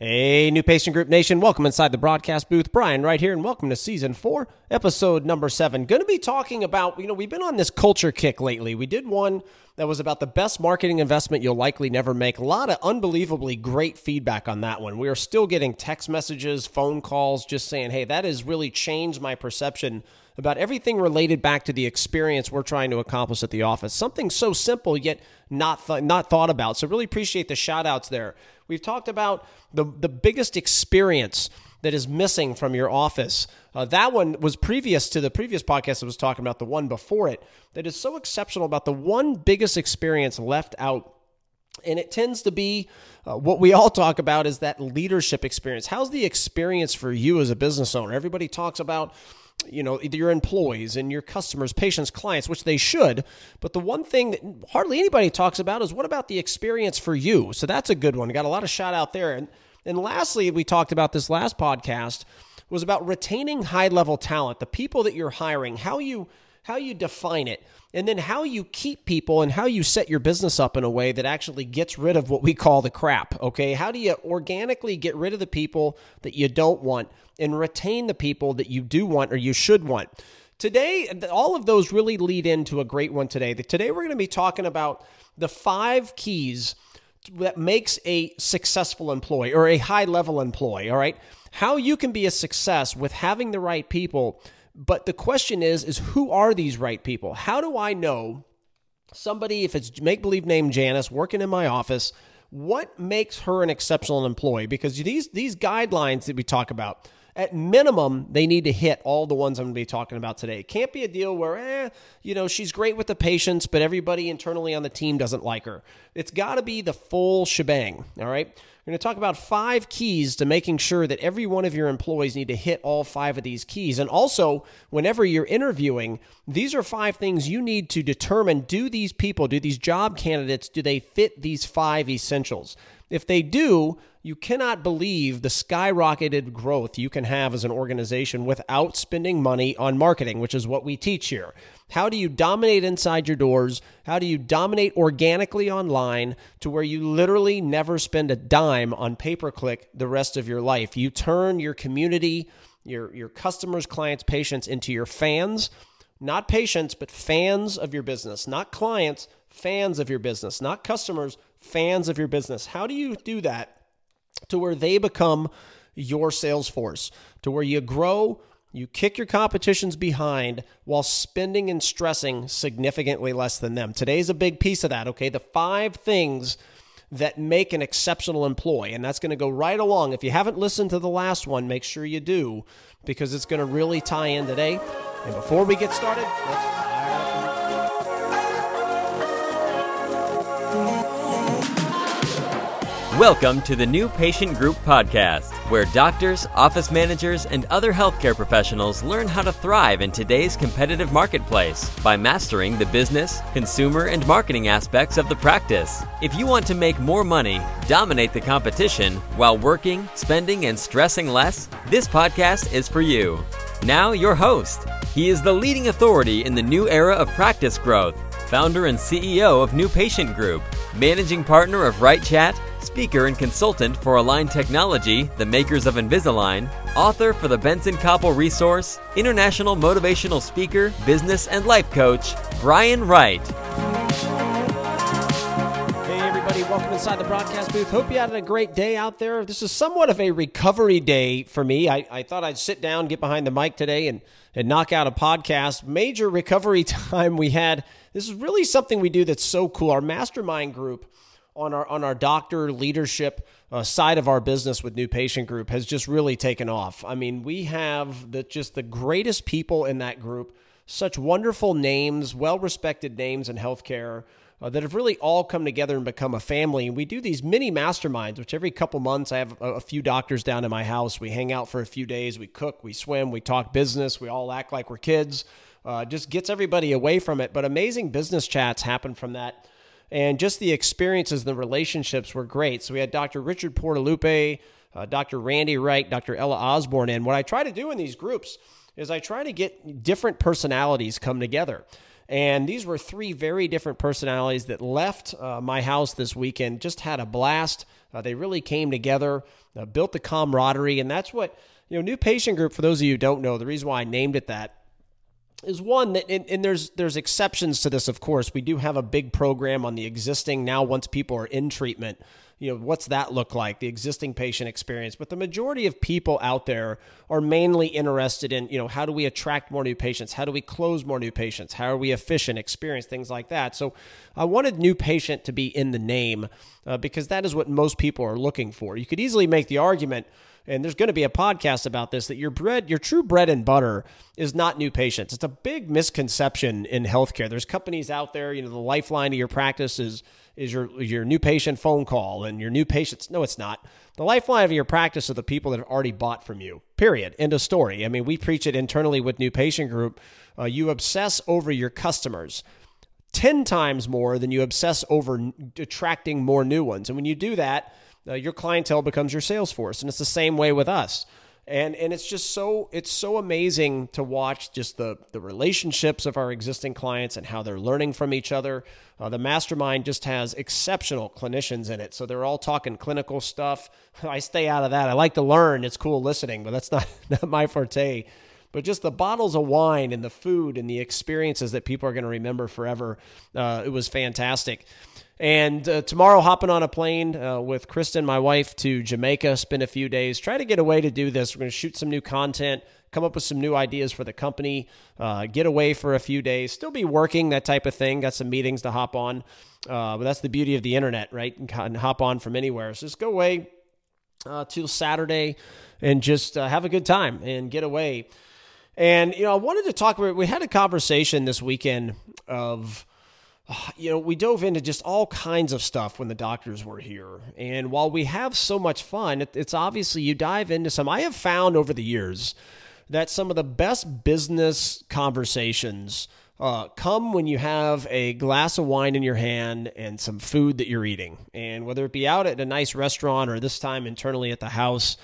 Hey, New Patient Group Nation, welcome inside the broadcast booth. Brian right here, and welcome to season four, episode number seven. Going to be talking about, you know, we've been on this culture kick lately. We did one that was about the best marketing investment you'll likely never make. A lot of unbelievably great feedback on that one. We are still getting text messages, phone calls, just saying, hey, that has really changed my perception about everything related back to the experience we're trying to accomplish at the office. Something so simple yet not th- not thought about. So really appreciate the shout outs there. We've talked about the the biggest experience that is missing from your office. Uh, that one was previous to the previous podcast I was talking about, the one before it, that is so exceptional about the one biggest experience left out. And it tends to be uh, what we all talk about is that leadership experience. How's the experience for you as a business owner? Everybody talks about you know your employees and your customers patients clients which they should. But the one thing that hardly anybody talks about is what about the experience for you? So that's a good one. Got a lot of shout out there. And and lastly we talked about this last podcast was about retaining high level talent the people that you're hiring how you how you define it and then how you keep people and how you set your business up in a way that actually gets rid of what we call the crap. Okay. How do you organically get rid of the people that you don't want and retain the people that you do want or you should want? Today, all of those really lead into a great one today. Today, we're going to be talking about the five keys that makes a successful employee or a high level employee. All right. How you can be a success with having the right people but the question is is who are these right people? How do I know somebody if it's make believe name Janice working in my office, what makes her an exceptional employee? Because these these guidelines that we talk about, at minimum, they need to hit all the ones I'm going to be talking about today. It can't be a deal where, eh, you know, she's great with the patients, but everybody internally on the team doesn't like her. It's got to be the full shebang. All right. We're going to talk about five keys to making sure that every one of your employees need to hit all five of these keys. And also, whenever you're interviewing, these are five things you need to determine do these people, do these job candidates, do they fit these five essentials? If they do, you cannot believe the skyrocketed growth you can have as an organization without spending money on marketing, which is what we teach here. How do you dominate inside your doors? How do you dominate organically online to where you literally never spend a dime on pay per click the rest of your life? You turn your community, your, your customers, clients, patients into your fans, not patients, but fans of your business, not clients, fans of your business, not customers, fans of your business. How do you do that to where they become your sales force, to where you grow, you kick your competitions behind while spending and stressing significantly less than them. Today's a big piece of that, okay? The five things that make an exceptional employee. And that's going to go right along. If you haven't listened to the last one, make sure you do because it's going to really tie in today. And before we get started, Welcome to the New Patient Group podcast, where doctors, office managers, and other healthcare professionals learn how to thrive in today's competitive marketplace by mastering the business, consumer, and marketing aspects of the practice. If you want to make more money, dominate the competition while working, spending, and stressing less, this podcast is for you. Now, your host. He is the leading authority in the new era of practice growth, founder and CEO of New Patient Group, managing partner of Right Chat speaker and consultant for Align Technology, the makers of Invisalign, author for the Benson Koppel Resource, international motivational speaker, business and life coach, Brian Wright. Hey, everybody, welcome inside the broadcast booth. Hope you had a great day out there. This is somewhat of a recovery day for me. I, I thought I'd sit down, get behind the mic today, and, and knock out a podcast. Major recovery time we had. This is really something we do that's so cool. Our mastermind group on our on our doctor leadership uh, side of our business with New Patient Group has just really taken off. I mean, we have the just the greatest people in that group, such wonderful names, well respected names in healthcare. Uh, that have really all come together and become a family. And we do these mini masterminds, which every couple months I have a, a few doctors down in my house. We hang out for a few days, we cook, we swim, we talk business, we all act like we're kids. Uh, just gets everybody away from it. But amazing business chats happen from that and just the experiences, the relationships were great. So we had Dr. Richard Portalupe, uh, Dr. Randy Wright, Dr. Ella Osborne and What I try to do in these groups is I try to get different personalities come together. And these were three very different personalities that left uh, my house this weekend, just had a blast. Uh, they really came together, uh, built the camaraderie, and that's what, you know, new patient group, for those of you who don't know, the reason why I named it that is one that and, and, there's there's exceptions to this of course. We do have a big program on the existing now once people are in treatment you know what's that look like? The existing patient experience. But the majority of people out there are mainly interested in you know how do we attract more new patients? How do we close more new patients? How are we efficient? Experience things like that. So i wanted new patient to be in the name uh, because that is what most people are looking for. You could easily make the argument and there's going to be a podcast about this that your bread, your true bread and butter is not new patients. It's a big misconception in healthcare. There's companies out there, you know, the lifeline of your practice is is your your new patient phone call and your new patients. No, it's not. The lifeline of your practice are the people that have already bought from you. Period. End of story. I mean, we preach it internally with New Patient Group. Uh, you obsess over your customers. 10 times more than you obsess over attracting more new ones. And when you do that, uh, your clientele becomes your sales force. And it's the same way with us and and it's just so it's so amazing to watch just the the relationships of our existing clients and how they're learning from each other. Uh, the mastermind just has exceptional clinicians in it, so they're all talking clinical stuff. I stay out of that. I like to learn; it's cool listening, but that's not not my forte. But just the bottles of wine and the food and the experiences that people are going to remember forever. Uh, it was fantastic. And uh, tomorrow, hopping on a plane uh, with Kristen, my wife, to Jamaica, spend a few days, try to get away to do this. We're going to shoot some new content, come up with some new ideas for the company, uh, get away for a few days, still be working, that type of thing. Got some meetings to hop on. Uh, but that's the beauty of the internet, right? And, and hop on from anywhere. So just go away uh, till Saturday and just uh, have a good time and get away. And, you know, I wanted to talk about, we had a conversation this weekend of, you know, we dove into just all kinds of stuff when the doctors were here. And while we have so much fun, it's obviously you dive into some. I have found over the years that some of the best business conversations uh, come when you have a glass of wine in your hand and some food that you're eating. And whether it be out at a nice restaurant or this time internally at the house,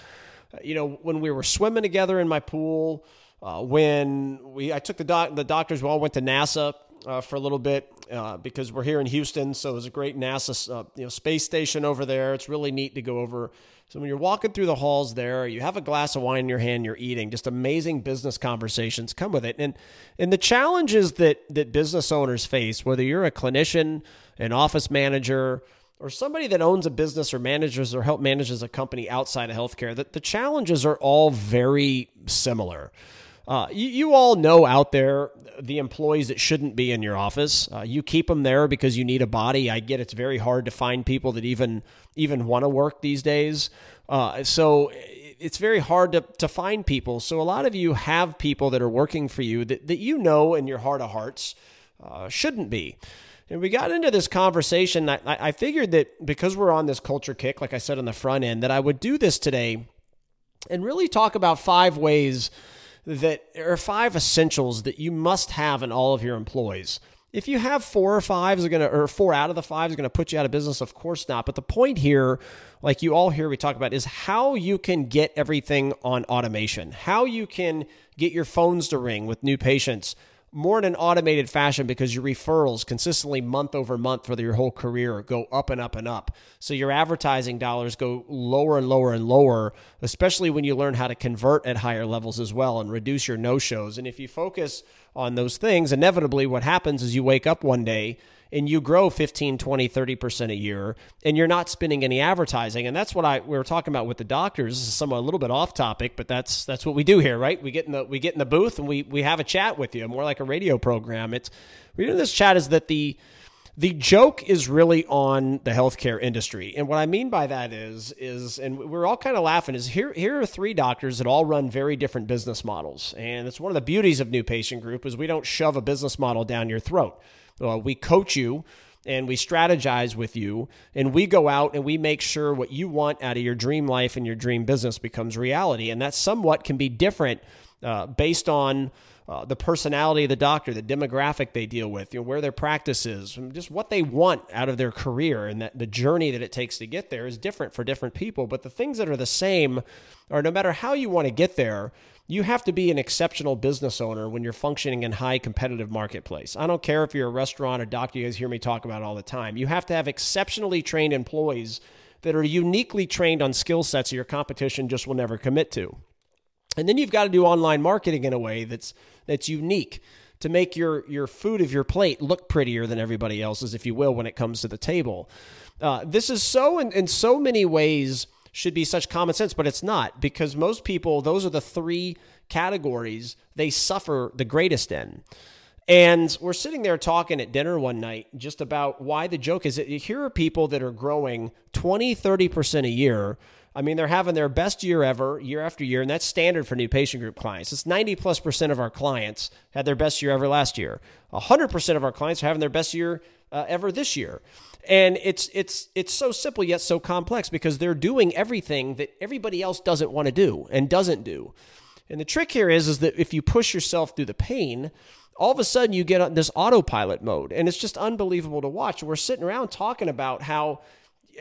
uh, you know, when we were swimming together in my pool, uh, when we I took the doc, the doctors we all went to NASA uh, for a little bit uh, because we're here in Houston. So there's a great NASA uh, you know space station over there. It's really neat to go over. So when you're walking through the halls there, you have a glass of wine in your hand, you're eating. Just amazing business conversations come with it, and and the challenges that that business owners face, whether you're a clinician, an office manager. Or somebody that owns a business or manages or help manages a company outside of healthcare, that the challenges are all very similar. Uh, you, you, all know out there the employees that shouldn't be in your office. Uh, you keep them there because you need a body. I get it's very hard to find people that even even want to work these days. Uh, so it's very hard to, to find people. So a lot of you have people that are working for you that, that you know in your heart of hearts uh, shouldn't be. And we got into this conversation. I, I figured that because we're on this culture kick, like I said on the front end, that I would do this today and really talk about five ways – that are five essentials that you must have in all of your employees. If you have four or five is to, or four out of the five is to put you out of business, of course not. But the point here, like you all hear we talk about, is how you can get everything on automation, how you can get your phones to ring with new patients more in an automated fashion because your referrals consistently month over month for your whole career go up and up and up. So your advertising dollars go lower and lower and lower, especially when you learn how to convert at higher levels as well and reduce your no shows. And if you focus on those things, inevitably what happens is you wake up one day and you grow 15, 20, 30% a year and you're not spending any advertising. And that's what I we were talking about with the doctors. This is somewhat a little bit off topic, but that's that's what we do here, right? We get in the we get in the booth and we we have a chat with you, more like a radio program. It's we do this chat is that the the joke is really on the healthcare industry. And what I mean by that is, is, and we're all kind of laughing, is here, here are three doctors that all run very different business models. And it's one of the beauties of New Patient Group is we don't shove a business model down your throat. Uh, we coach you and we strategize with you and we go out and we make sure what you want out of your dream life and your dream business becomes reality. And that somewhat can be different uh, based on uh, the personality of the doctor, the demographic they deal with, you know, where their practice is, just what they want out of their career, and that the journey that it takes to get there is different for different people. But the things that are the same are no matter how you want to get there, you have to be an exceptional business owner when you're functioning in high competitive marketplace. I don't care if you're a restaurant or doctor, you guys hear me talk about all the time. You have to have exceptionally trained employees that are uniquely trained on skill sets your competition just will never commit to. And then you've got to do online marketing in a way that's that's unique to make your your food of your plate look prettier than everybody else's, if you will, when it comes to the table. Uh, this is so in, in so many ways should be such common sense, but it's not because most people those are the three categories they suffer the greatest in. And we're sitting there talking at dinner one night just about why the joke is that here are people that are growing 20, 30% a year I mean, they're having their best year ever, year after year, and that's standard for new patient group clients. It's 90 plus percent of our clients had their best year ever last year. 100% of our clients are having their best year uh, ever this year. And it's it's it's so simple yet so complex because they're doing everything that everybody else doesn't want to do and doesn't do. And the trick here is is that if you push yourself through the pain, all of a sudden you get on this autopilot mode and it's just unbelievable to watch. We're sitting around talking about how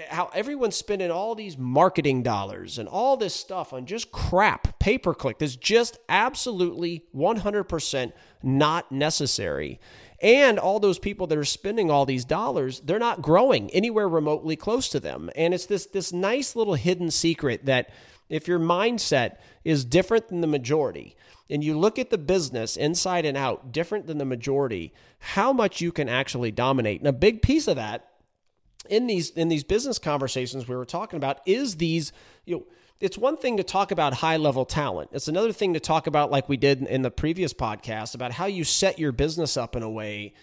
how everyone's spending all these marketing dollars and all this stuff on just crap, pay per click that's just absolutely 100% not necessary. And all those people that are spending all these dollars, they're not growing anywhere remotely close to them. And it's this this nice little hidden secret that if your mindset is different than the majority and you look at the business inside and out different than the majority, how much you can actually dominate. And a big piece of that in these in these business conversations we were talking about is these you know it's one thing to talk about high level talent. It's another thing to talk about like we did in the previous podcast about how you set your business up in a way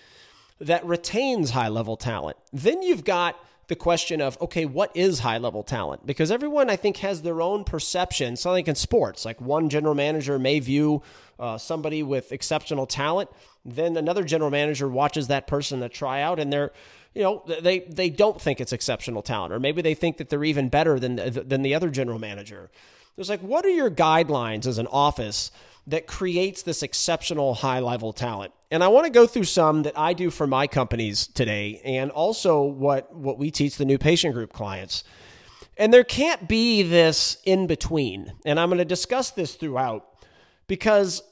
that retains high level talent. Then you've got the question of okay what is high level talent? Because everyone i think has their own perception so like in sports like one general manager may view uh, somebody with exceptional talent then another general manager watches that person that try out and they're you know they they don't think it's exceptional talent, or maybe they think that they're even better than than the other general manager. There's like, what are your guidelines as an office that creates this exceptional high level talent? And I want to go through some that I do for my companies today, and also what what we teach the new patient group clients. And there can't be this in between. And I'm going to discuss this throughout because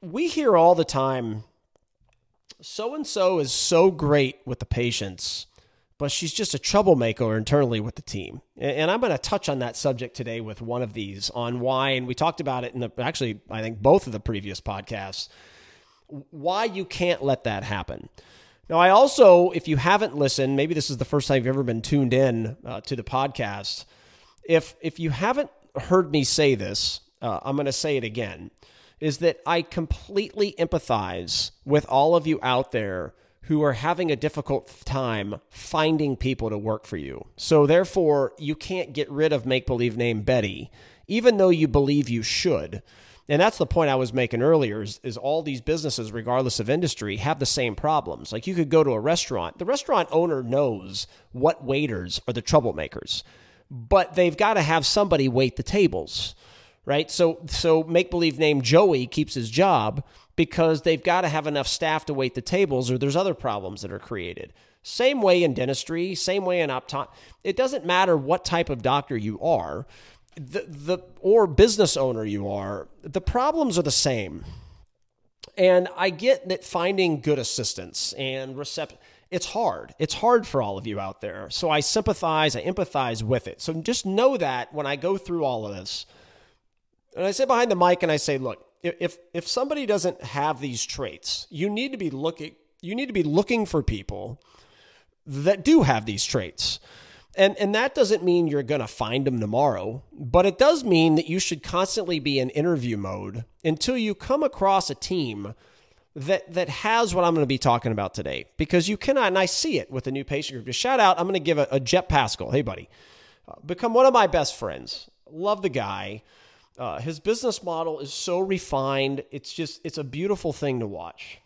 we hear all the time so and so is so great with the patients, but she's just a troublemaker internally with the team. And I'm going to touch on that subject today with one of these on why, and we talked about it in the actually, I think both of the previous podcasts, why you can't let that happen. Now, I also, if you haven't listened, maybe this is the first time you've ever been tuned in uh, to the podcast. If if you haven't heard me say this, uh, I'm going to say it again is that I completely empathize with all of you out there who are having a difficult time finding people to work for you. So, therefore, you can't get rid of make believe name Betty, even though you believe you should. And that's the point I was making earlier is, is all these businesses, regardless of industry, have the same problems. Like you could go to a restaurant, the restaurant owner knows what waiters are the troublemakers, but they've got to have somebody wait the tables right? So so make believe name Joey keeps his job because they've got to have enough staff to wait the tables or there's other problems that are created. Same way in dentistry, same way in optom. It doesn't matter what type of doctor you are, the the or business owner you are, the problems are the same. And I get that finding good assistants and recept it's hard. It's hard for all of you out there. So I sympathize, I empathize with it. So just know that when I go through all of this, and I sit behind the mic and I say, look, if if somebody doesn't have these traits, you need to be looking you need to be looking for people that do have these traits. And and that doesn't mean you're going to find them tomorrow, but it does mean that you should constantly be in interview mode until you come across a team that that has what I'm going to be talking about today. Because you cannot, and I see it with the new patient group. Just shout out, I'm going to give a, a Jep Paschal. Hey, buddy, uh, become one of my best friends. Love the guy. Uh, his business model is so refined. It's just, it's a beautiful thing to watch.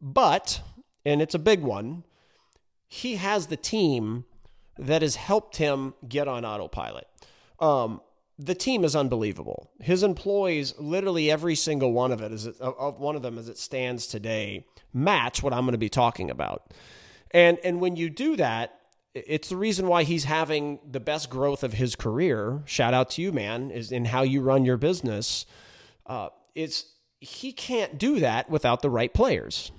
But, and it's a big one, he has the team that has helped him get on autopilot. Um, the team is unbelievable. His employees, literally every single one of it, is of one of them as it stands today, match what I'm going to be talking about. And and when you do that, it's the reason why he's having the best growth of his career. Shout out to you, man, is in how you run your business. Uh, it's he can't do that without the right players.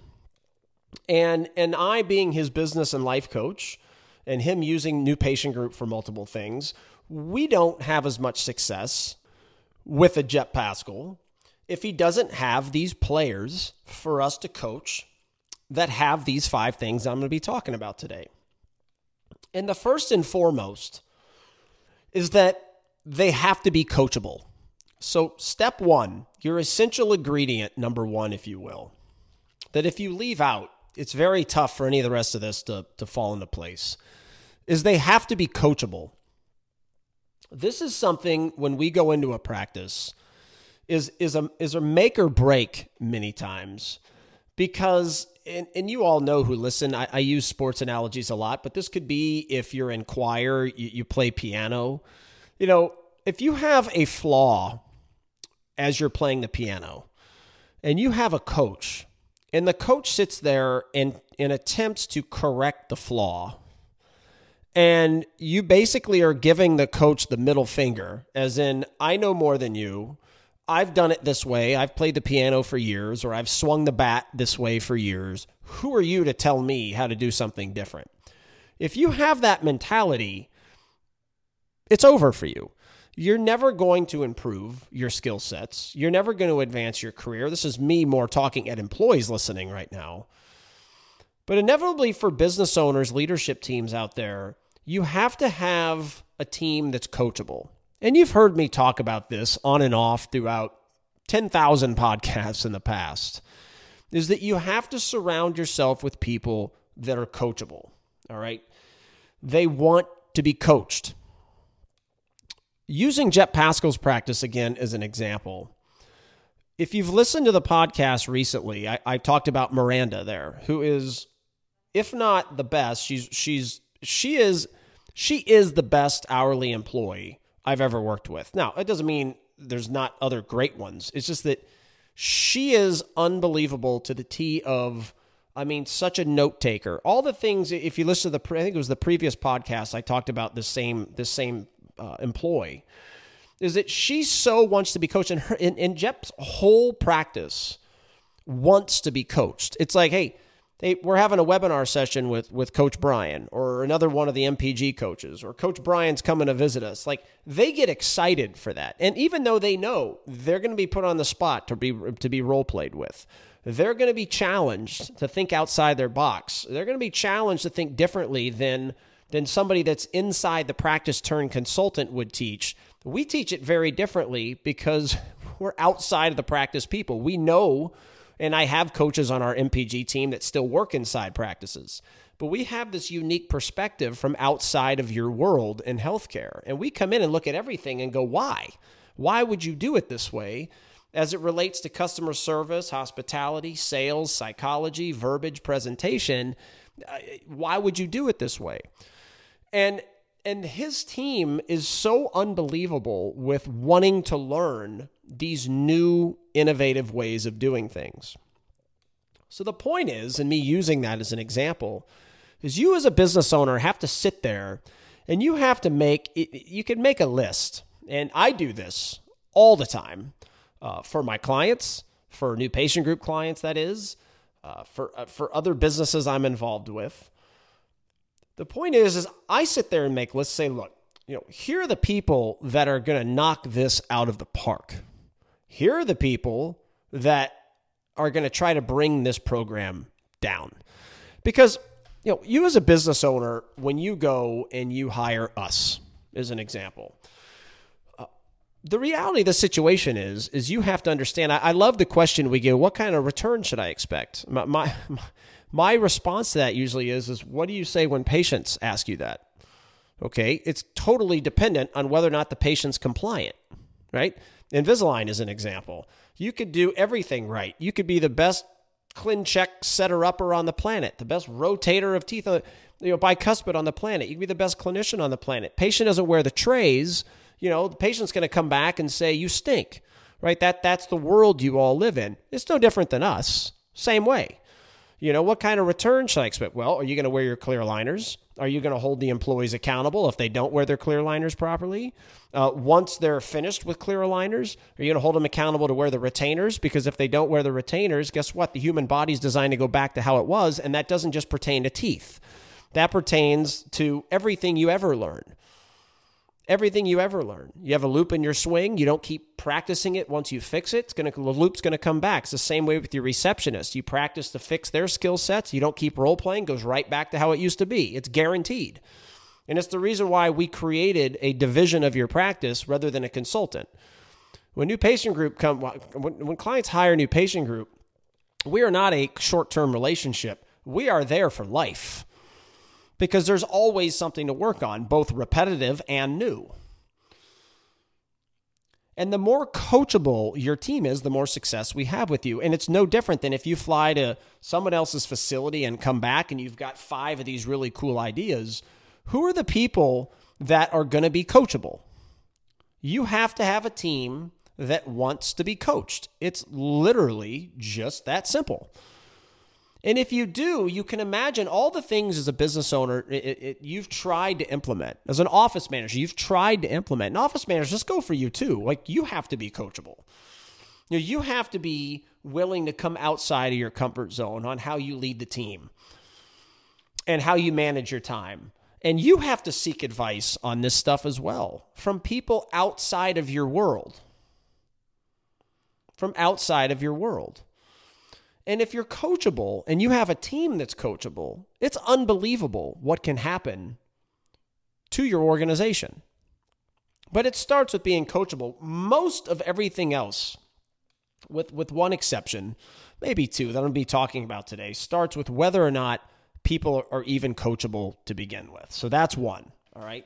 And and I being his business and life coach and him using new patient group for multiple things, we don't have as much success with a Jep Paschal if he doesn't have these players for us to coach that have these five things I'm going to be talking about today. And the first and foremost is that they have to be coachable. So, step one, your essential ingredient, number one, if you will, that if you leave out, it's very tough for any of the rest of this to, to fall into place, is they have to be coachable. This is something when we go into a practice is is a is a make or break many times because and, and you all know who listen I, I, use sports analogies a lot but this could be if you're in choir you, you play piano. You know if you have a flaw as you're playing the piano and you have a coach and the coach sits there and, and attempts to correct the flaw and you basically are giving the coach the middle finger as in i know more than you I've done it this way. I've played the piano for years, or I've swung the bat this way for years. Who are you to tell me how to do something different? If you have that mentality, it's over for you. You're never going to improve your skill sets. You're never going to advance your career. This is me more talking at employees listening right now. But inevitably, for business owners, leadership teams out there, you have to have a team that's coachable and you've heard me talk about this on and off throughout 10,000 podcasts in the past, is that you have to surround yourself with people that are coachable. All right. They want to be coached. Using Jep Paschal's practice again as an example, if you've listened to the podcast recently, I, I talked about Miranda there, who is, if not the best, she's she's she is she is the best hourly employee I've ever worked with. Now, it doesn't mean there's not other great ones. It's just that she is unbelievable to the T of, I mean, such a note taker. All the things, if you listen to the, I think it was the previous podcast, I talked about the same, the same uh, employee, is that she so wants to be coached, and her, in, in Jep's whole practice wants to be coached. It's like, hey, they, we're having a webinar session with with Coach Brian or another one of the NPG coaches, or Coach Brian's coming to visit us. Like they get excited for that, and even though they know they're going to be put on the spot to be to be role played with, they're going to be challenged to think outside their box. They're going to be challenged to think differently than than somebody that's inside the practice turn consultant would teach. We teach it very differently because we're outside of the practice people. We know and I have coaches on our NPG team that still work inside practices. But we have this unique perspective from outside of your world in healthcare. And we come in and look at everything and go, why? Why would you do it this way? As it relates to customer service, hospitality, sales, psychology, verbiage, presentation, uh, why would you do it this way? And and his team is so unbelievable with wanting to learn these new innovative ways of doing things. So the point is, and me using that as an example, is you as a business owner have to sit there and you have to make you can make a list. And I do this all the time uh, for my clients, for new patient group clients, that is, uh, for uh, for other businesses I'm involved with. The point is, is I sit there and make lists. Say, look, you know, here are the people that are going to knock this out of the park. Here are the people that are going to try to bring this program down, because you know, you as a business owner, when you go and you hire us, as an example, uh, the reality of the situation is, is you have to understand. I, I, love the question we get: What kind of return should I expect? My, my, my response to that usually is, is what do you say when patients ask you that? Okay, it's totally dependent on whether or not the patient's compliant, right? Invisalign is an example. You could do everything right. You could be the best ClinCheck setter upper on the planet, the best rotator of teeth, uh, you know, bicuspid on the planet. You could be the best clinician on the planet. Patient doesn't wear the trays. you know, the patient's going to come back and say, you stink, right? That, that's the world you all live in. It's no different than us. Same way. You know, what kind of return should I expect? Well, are you going to wear your clear aligners? Are you going to hold the employees accountable if they don't wear their clear aligners properly? Uh, once they're finished with clear aligners, are you going to hold them accountable to wear the retainers? Because if they don't wear the retainers, guess what? The human body's designed to go back to how it was, and that doesn't just pertain to teeth. That pertains to everything you ever learn everything you ever learn. You have a loop in your swing, you don't keep practicing it once you fix it, it's going to the loop's going to come back. It's the same way with your receptionist. You practice to fix their skill sets, you don't keep role playing, goes right back to how it used to be. It's guaranteed. And it's the reason why we created a division of your practice rather than a consultant. When new patient group come when, when clients hire new patient group, we are not a short-term relationship. We are there for life because there's always something to work on, both repetitive and new. And the more coachable your team is, the more success we have with you. And it's no different than if you fly to someone else's facility and come back and you've got five of these really cool ideas. Who are the people that are going to be coachable? You have to have a team that wants to be coached. It's literally just that simple. And if you do, you can imagine all the things as a business owner it, it, you've tried to implement. As an office manager, you've tried to implement. And office managers, just go for you too. Like you have to be coachable. You, know, you have to be willing to come outside of your comfort zone on how you lead the team and how you manage your time. And you have to seek advice on this stuff as well from people outside of your world. From outside of your world. And if you're coachable and you have a team that's coachable, it's unbelievable what can happen to your organization. But it starts with being coachable. Most of everything else, with, with one exception, maybe two that I'm going to be talking about today, starts with whether or not people are even coachable to begin with. So that's one. All right.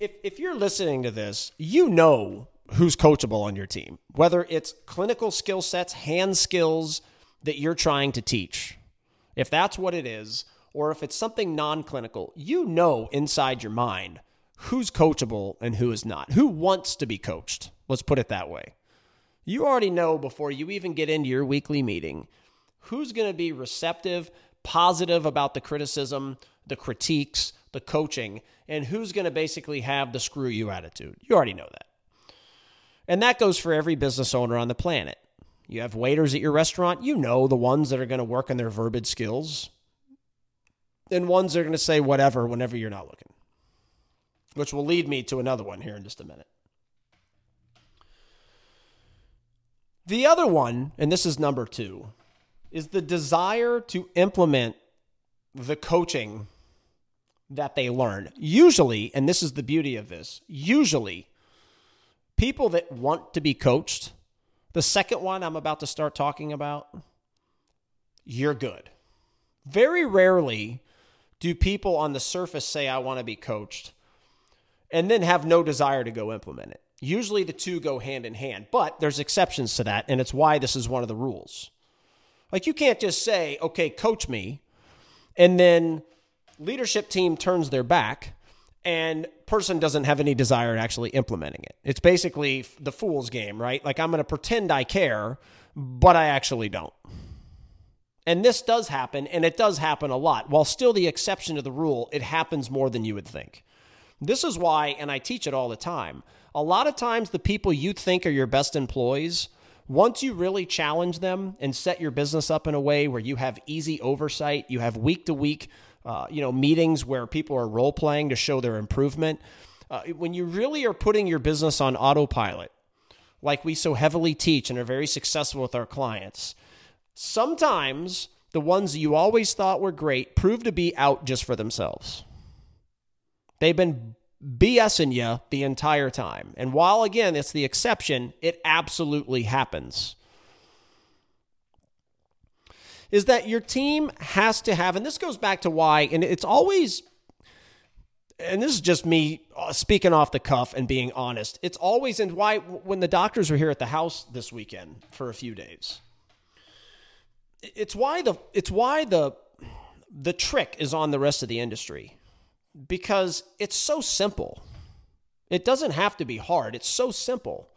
If, if you're listening to this, you know who's coachable on your team, whether it's clinical skill sets, hand skills, that you're trying to teach, if that's what it is, or if it's something non clinical, you know inside your mind who's coachable and who is not, who wants to be coached. Let's put it that way. You already know before you even get into your weekly meeting who's going to be receptive, positive about the criticism, the critiques, the coaching, and who's going to basically have the screw you attitude. You already know that. And that goes for every business owner on the planet. You have waiters at your restaurant, you know the ones that are going to work on their verbiage skills, and ones that are going to say whatever whenever you're not looking. Which will lead me to another one here in just a minute. The other one, and this is number two, is the desire to implement the coaching that they learn. Usually, and this is the beauty of this, usually people that want to be coached the second one I'm about to start talking about, you're good. Very rarely do people on the surface say, I want to be coached, and then have no desire to go implement it. Usually the two go hand in hand, but there's exceptions to that, and it's why this is one of the rules. Like you can't just say, okay, coach me, and then leadership team turns their back and person doesn't have any desire in actually implementing it. It's basically the fool's game, right? Like I'm going to pretend I care, but I actually don't. And this does happen, and it does happen a lot. While still the exception to the rule, it happens more than you would think. This is why, and I teach it all the time, a lot of times the people you think are your best employees, once you really challenge them and set your business up in a way where you have easy oversight, you have week to week uh, you know, meetings where people are role playing to show their improvement. Uh, when you really are putting your business on autopilot, like we so heavily teach and are very successful with our clients, sometimes the ones you always thought were great prove to be out just for themselves. They've been BSing you the entire time. And while, again, it's the exception, it absolutely happens is that your team has to have, and this goes back to why, and it's always, and this is just me uh, speaking off the cuff and being honest. It's always, and why, when the doctors were here at the house this weekend for a few days, it's why the, it's why the, the trick is on the rest of the industry because it's so simple. It doesn't have to be hard. It's so simple.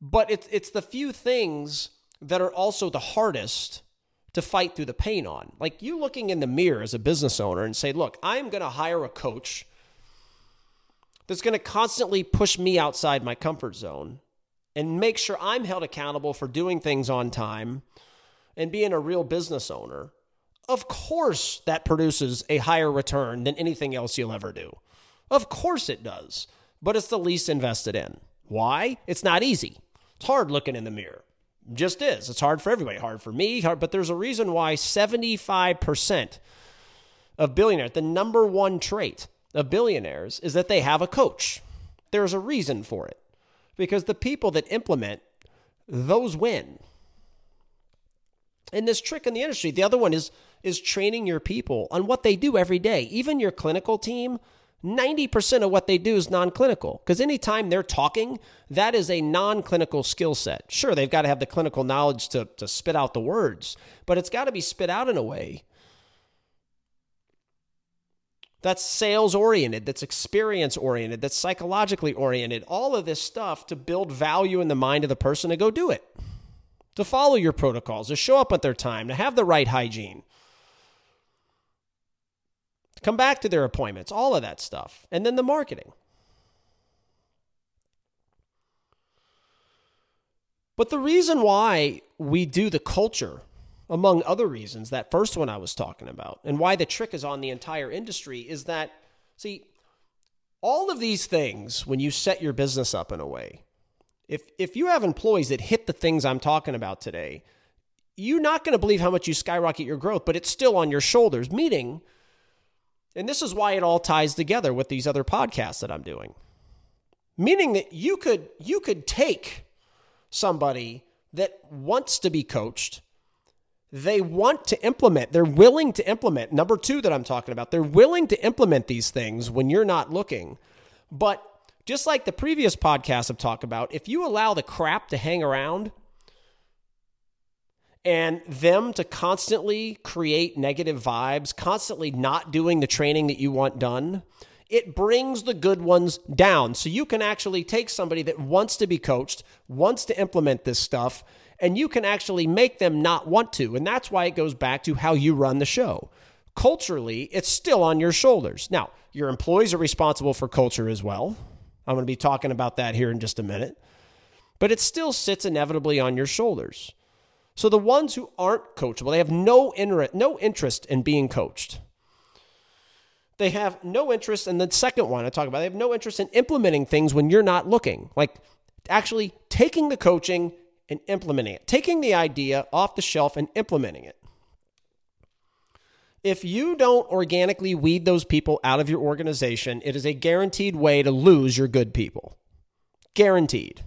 But it's it's the few things that are also the hardest to fight through the pain on. Like you looking in the mirror as a business owner and say, "Look, I'm going to hire a coach that's going to constantly push me outside my comfort zone and make sure I'm held accountable for doing things on time and being a real business owner." Of course, that produces a higher return than anything else you'll ever do. Of course it does, but it's the least invested in. Why? It's not easy. It's hard looking in the mirror. Just is. It's hard for everybody. Hard for me, hard, but there's a reason why 75% of billionaires, the number one trait of billionaires is that they have a coach. There's a reason for it. Because the people that implement those win. And this trick in the industry, the other one is is training your people on what they do every day. Even your clinical team, 90% of what they do is non-clinical because anytime they're talking, that is a non-clinical skill set. Sure, they've got to have the clinical knowledge to, to spit out the words, but it's got to be spit out in a way that's sales oriented, that's experience oriented, that's psychologically oriented, all of this stuff to build value in the mind of the person to go do it, to follow your protocols, to show up at their time, to have the right hygiene, come back to their appointments, all of that stuff. And then the marketing. But the reason why we do the culture among other reasons, that first one I was talking about, and why the trick is on the entire industry is that, see, all of these things, when you set your business up in a way, if, if you have employees that hit the things I'm talking about today, you're not going to believe how much you skyrocket your growth, but it's still on your shoulders. Meaning, and this is why it all ties together with these other podcasts that I'm doing. Meaning that you could you could take somebody that wants to be coached they want to implement, they're willing to implement. Number two, that I'm talking about, they're willing to implement these things when you're not looking. But just like the previous podcast I've talked about, if you allow the crap to hang around and them to constantly create negative vibes, constantly not doing the training that you want done, it brings the good ones down. So you can actually take somebody that wants to be coached, wants to implement this stuff, and you can actually make them not want to. And that's why it goes back to how you run the show. Culturally, it's still on your shoulders. Now, your employees are responsible for culture as well. I'm going to be talking about that here in just a minute. But it still sits inevitably on your shoulders. So the ones who aren't coachable, they have no, no interest in being coached. They have no interest in the second one I talk about. They have no interest in implementing things when you're not looking. Like actually taking the coaching and implementing it, taking the idea off the shelf and implementing it. If you don't organically weed those people out of your organization, it is a guaranteed way to lose your good people. Guaranteed.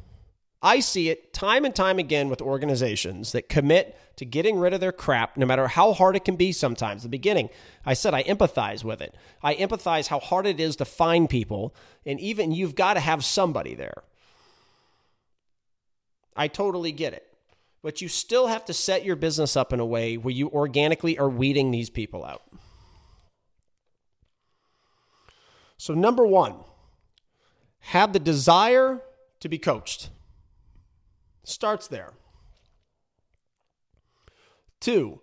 I see it time and time again with organizations that commit to getting rid of their crap, no matter how hard it can be sometimes. The beginning, I said I empathize with it. I empathize how hard it is to find people, and even you've got to have somebody there. I totally get it. But you still have to set your business up in a way where you organically are weeding these people out. So, number one, have the desire to be coached. Starts there. Two,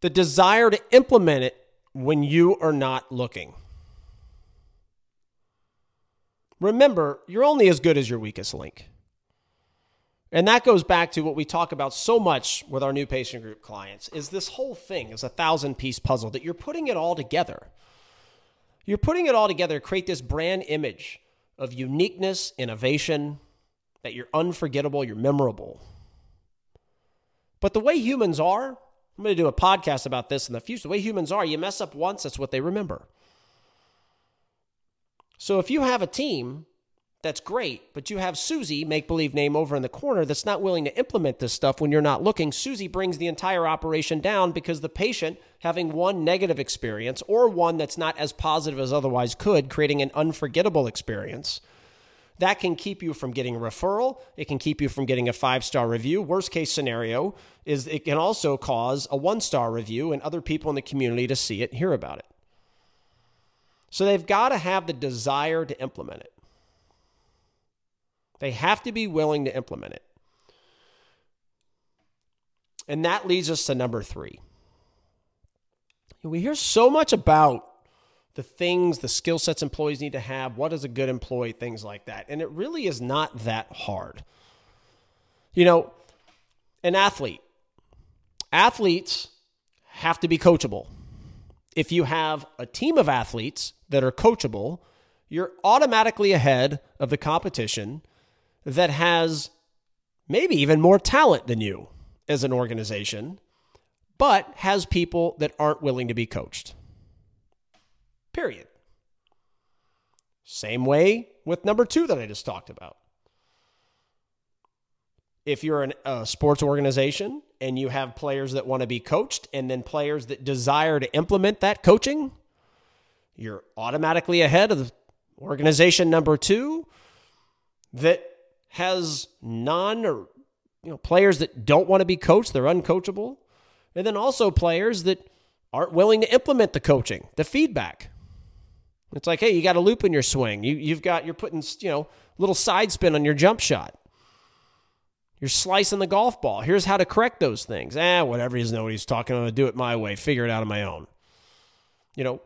the desire to implement it when you are not looking. Remember, you're only as good as your weakest link. And that goes back to what we talk about so much with our new patient group clients is this whole thing is a thousand piece puzzle that you're putting it all together. You're putting it all together to create this brand image of uniqueness, innovation, that you're unforgettable, you're memorable. But the way humans are, I'm going to do a podcast about this in the future. The way humans are, you mess up once, that's what they remember. So if you have a team that's great. But you have Susie, make believe name over in the corner, that's not willing to implement this stuff when you're not looking. Susie brings the entire operation down because the patient, having one negative experience or one that's not as positive as otherwise could, creating an unforgettable experience. That can keep you from getting a referral. It can keep you from getting a five star review. Worst case scenario is it can also cause a one star review and other people in the community to see it and hear about it. So they've got to have the desire to implement it. They have to be willing to implement it. And that leads us to number three. We hear so much about the things, the skill sets employees need to have, what is a good employee, things like that. And it really is not that hard. You know, an athlete, athletes have to be coachable. If you have a team of athletes that are coachable, you're automatically ahead of the competition that has maybe even more talent than you as an organization, but has people that aren't willing to be coached. Period. Same way with number two that I just talked about. If you're an, a sports organization and you have players that want to be coached and then players that desire to implement that coaching, you're automatically ahead of the organization number two that has non or you know players that don't want to be coached, they're uncoachable, and then also players that aren't willing to implement the coaching, the feedback. It's like, hey, you got a loop in your swing. You you've got you're putting you know little side spin on your jump shot. You're slicing the golf ball. Here's how to correct those things. Eh, whatever. he's know what he's talking. I'm gonna do it my way. Figure it out on my own. You know,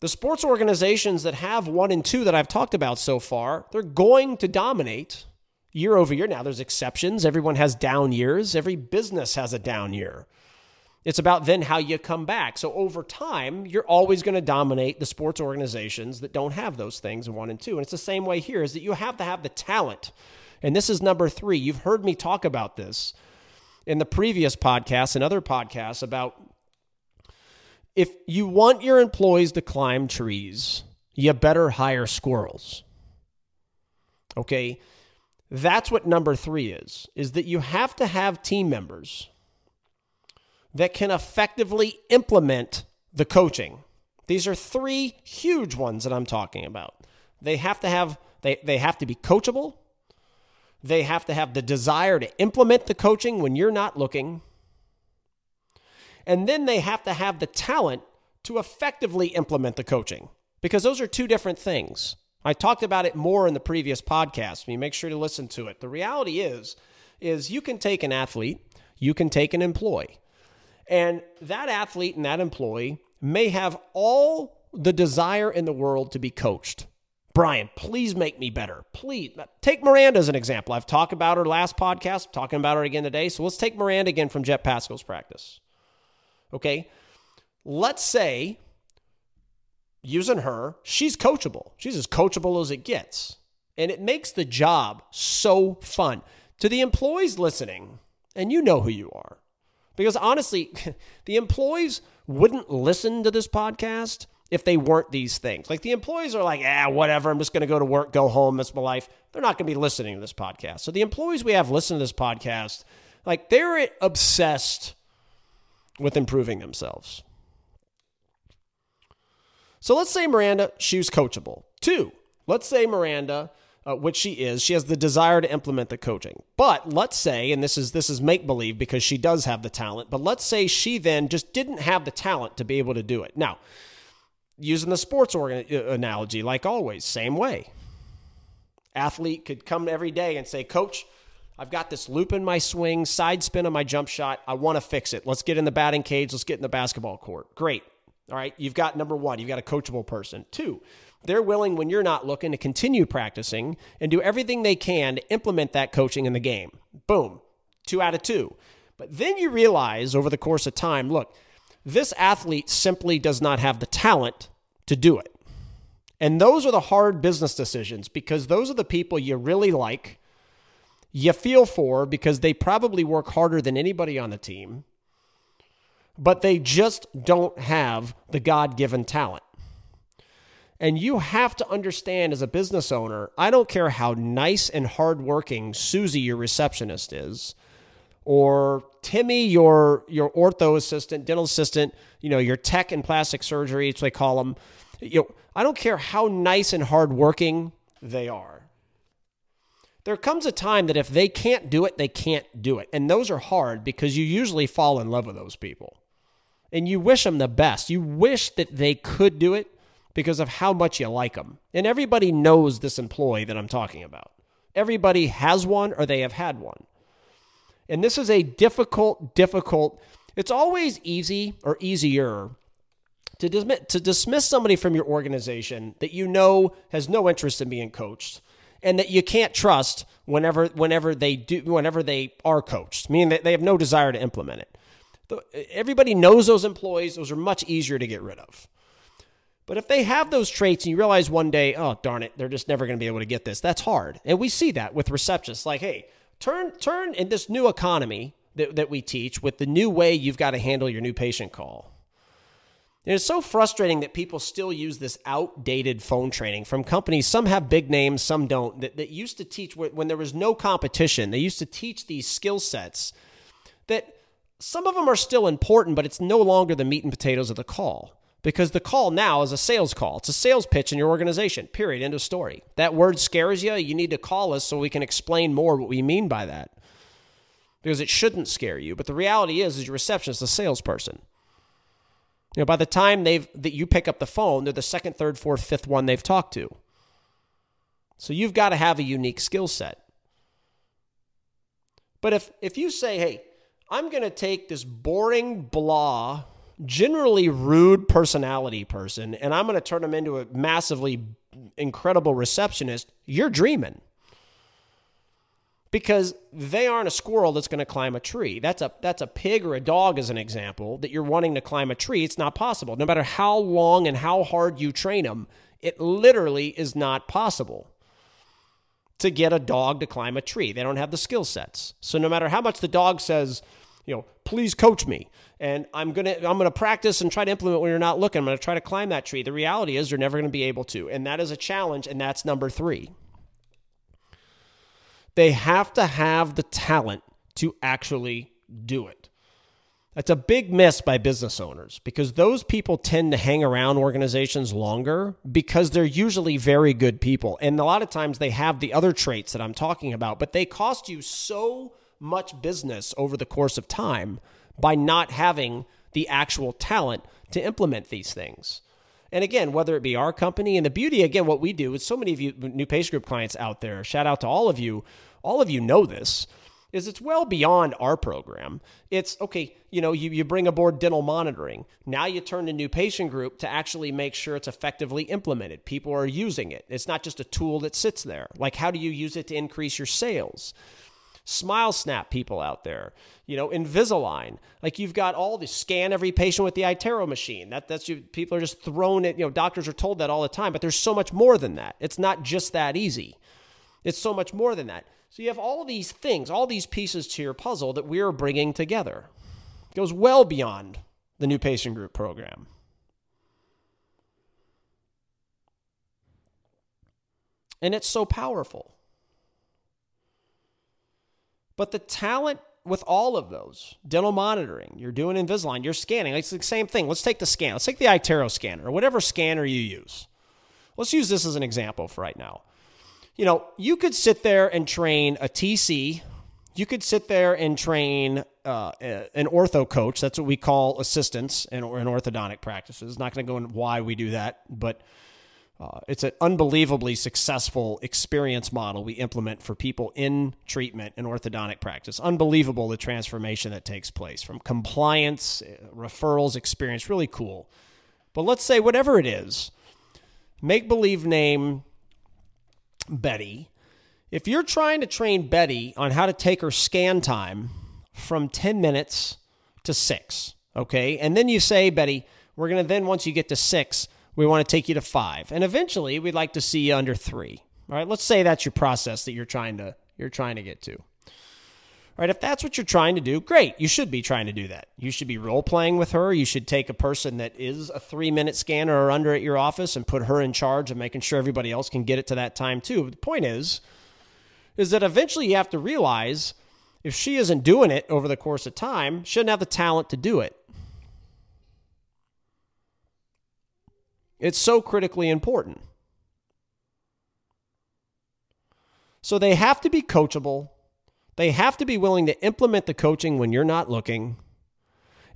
the sports organizations that have one and two that I've talked about so far, they're going to dominate year over year. Now, there's exceptions. Everyone has down years. Every business has a down year. It's about then how you come back. So over time, you're always going to dominate the sports organizations that don't have those things in one and two. And it's the same way here is that you have to have the talent. And this is number three. You've heard me talk about this in the previous podcasts and other podcasts about if you want your employees to climb trees, you better hire squirrels. Okay? That's what number 3 is. Is that you have to have team members that can effectively implement the coaching. These are three huge ones that I'm talking about. They have to have they, they have to be coachable. They have to have the desire to implement the coaching when you're not looking. And then they have to have the talent to effectively implement the coaching because those are two different things. I talked about it more in the previous podcast. You make sure to listen to it. The reality is is you can take an athlete, you can take an employee. And that athlete and that employee may have all the desire in the world to be coached. Brian, please make me better. Please take Miranda as an example. I've talked about her last podcast, I'm talking about her again today. So let's take Miranda again from Jep Paschal's practice. Okay. Let's say, using her, she's coachable. She's as coachable as it gets. And it makes the job so fun. To the employees listening, and you know who you are, because honestly, the employees wouldn't listen to this podcast if they weren't these things. Like the employees are like, ah, whatever, I'm just going to go to work, go home, that's my life. They're not going to be listening to this podcast. So the employees we have listen to this podcast, like they're obsessed with improving themselves. So let's say Miranda, she was coachable. Two, let's say Miranda uh, which she is. She has the desire to implement the coaching. But let's say, and this is this is make believe because she does have the talent. But let's say she then just didn't have the talent to be able to do it. Now, using the sports organ- uh, analogy, like always, same way. Athlete could come every day and say, "Coach." I've got this loop in my swing, side spin on my jump shot. I want to fix it. Let's get in the batting cage. Let's get in the basketball court. Great. All right. You've got number one, you've got a coachable person. Two, they're willing, when you're not looking, to continue practicing and do everything they can to implement that coaching in the game. Boom, two out of two. But then you realize over the course of time look, this athlete simply does not have the talent to do it. And those are the hard business decisions because those are the people you really like, you feel for because they probably work harder than anybody on the team, but they just don't have the God given talent. And you have to understand as a business owner, I don't care how nice and hardworking Susie, your receptionist, is, or Timmy, your your ortho assistant, dental assistant, you know, your tech and plastic surgery, it's they call them. You know, I don't care how nice and hardworking they are. There comes a time that if they can't do it, they can't do it. And those are hard because you usually fall in love with those people. And you wish them the best. You wish that they could do it because of how much you like them. And everybody knows this employee that I'm talking about. Everybody has one or they have had one. And this is a difficult, difficult, it's always easy or easier to dismiss, to dismiss somebody from your organization that you know has no interest in being coached and that you can't trust whenever whenever they do whenever they are coached, meaning that they have no desire to implement it. Everybody knows those employees; those are much easier to get rid of. But if they have those traits and you realize one day, oh darn it, they're just never going to be able to get this, that's hard. And we see that with receptionists. Like, hey, turn turn in this new economy that, that we teach with the new way you've got to handle your new patient call. And it's so frustrating that people still use this outdated phone training from companies. Some have big names, some don't, that, that used to teach when there was no competition. They used to teach these skill sets that some of them are still important, but it's no longer the meat and potatoes of the call because the call now is a sales call. It's a sales pitch in your organization, period. End of story. That word scares you. You need to call us so we can explain more what we mean by that because it shouldn't scare you. But the reality is, is your receptionist, a salesperson. You know, by the time they've that you pick up the phone, they're the second, third, fourth, fifth one they've talked to. So you've got to have a unique skill set. But if if you say, "Hey, I'm going to take this boring blah, generally rude personality person and I'm going to turn them into a massively incredible receptionist," you're dreaming because they aren't a squirrel that's going to climb a tree. That's a that's a pig or a dog as an example that you're wanting to climb a tree. It's not possible. No matter how long and how hard you train them, it literally is not possible to get a dog to climb a tree. They don't have the skill sets. So no matter how much the dog says, you know, please coach me and I'm to I'm to practice and try to implement when you're not looking. I'm to try to climb that tree. The reality is you're never to be able to. And that is a challenge and that's number 3. They have to have the talent to actually do it. That's a big miss by business owners because those people tend to hang around organizations longer because they're usually very good people. And a lot of times they have the other traits that I'm talking about, but they cost you so much business over the course of time by not having the actual talent to implement these things. And again, whether it be our company and the beauty, again, what we do is so many of you new patient group clients out there, shout out to all of you. All of you know this is it's well beyond our program. It's okay, you know, you, you bring aboard dental monitoring. Now you turn to new patient group to actually make sure it's effectively implemented. People are using it. It's not just a tool that sits there. Like, how do you use it to increase your sales? Smile Snap people out there, you know, Invisalign. Like you've got all the scan every patient with the iTero machine. That that's you. People are just thrown it. You know, doctors are told that all the time, but there's so much more than that. It's not just that easy. It's so much more than that. So you have all these things, all these pieces to your puzzle that we are bringing together. It goes well beyond the new patient group program. And it's so powerful. But the talent with all of those dental monitoring, you're doing Invisalign, you're scanning. It's the same thing. Let's take the scan. Let's take the iTero scanner or whatever scanner you use. Let's use this as an example for right now. You know, you could sit there and train a TC. You could sit there and train uh, an ortho coach. That's what we call assistants in, in orthodontic practices. Not going to go into why we do that, but uh, it's an unbelievably successful experience model we implement for people in treatment and orthodontic practice. Unbelievable the transformation that takes place from compliance, uh, referrals, experience. Really cool. But let's say, whatever it is, make believe name Betty. If you're trying to train Betty on how to take her scan time from 10 minutes to six, okay, and then you say, Betty, we're going to then, once you get to six, we want to take you to five. And eventually we'd like to see you under three. All right, let's say that's your process that you're trying to you're trying to get to. All right, if that's what you're trying to do, great. You should be trying to do that. You should be role playing with her. You should take a person that is a three minute scanner or under at your office and put her in charge of making sure everybody else can get it to that time too. But The point is, is that eventually you have to realize if she isn't doing it over the course of time, shouldn't have the talent to do it. It's so critically important. So they have to be coachable. They have to be willing to implement the coaching when you're not looking.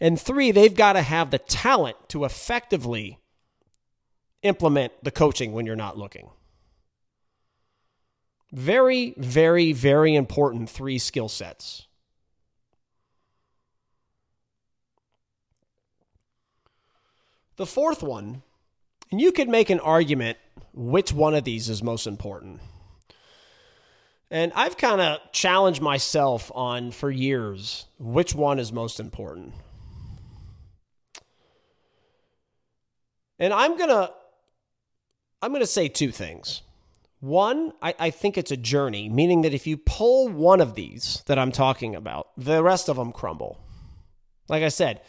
And three, they've got to have the talent to effectively implement the coaching when you're not looking. Very, very, very important three skill sets. The fourth one, and you could make an argument which one of these is most important. And I've kind of challenged myself on for years which one is most important. And I'm to I'm to say two things. One, I, I, think it's a journey, meaning that if you pull one of these that I'm talking about, the rest of them crumble. Like I said,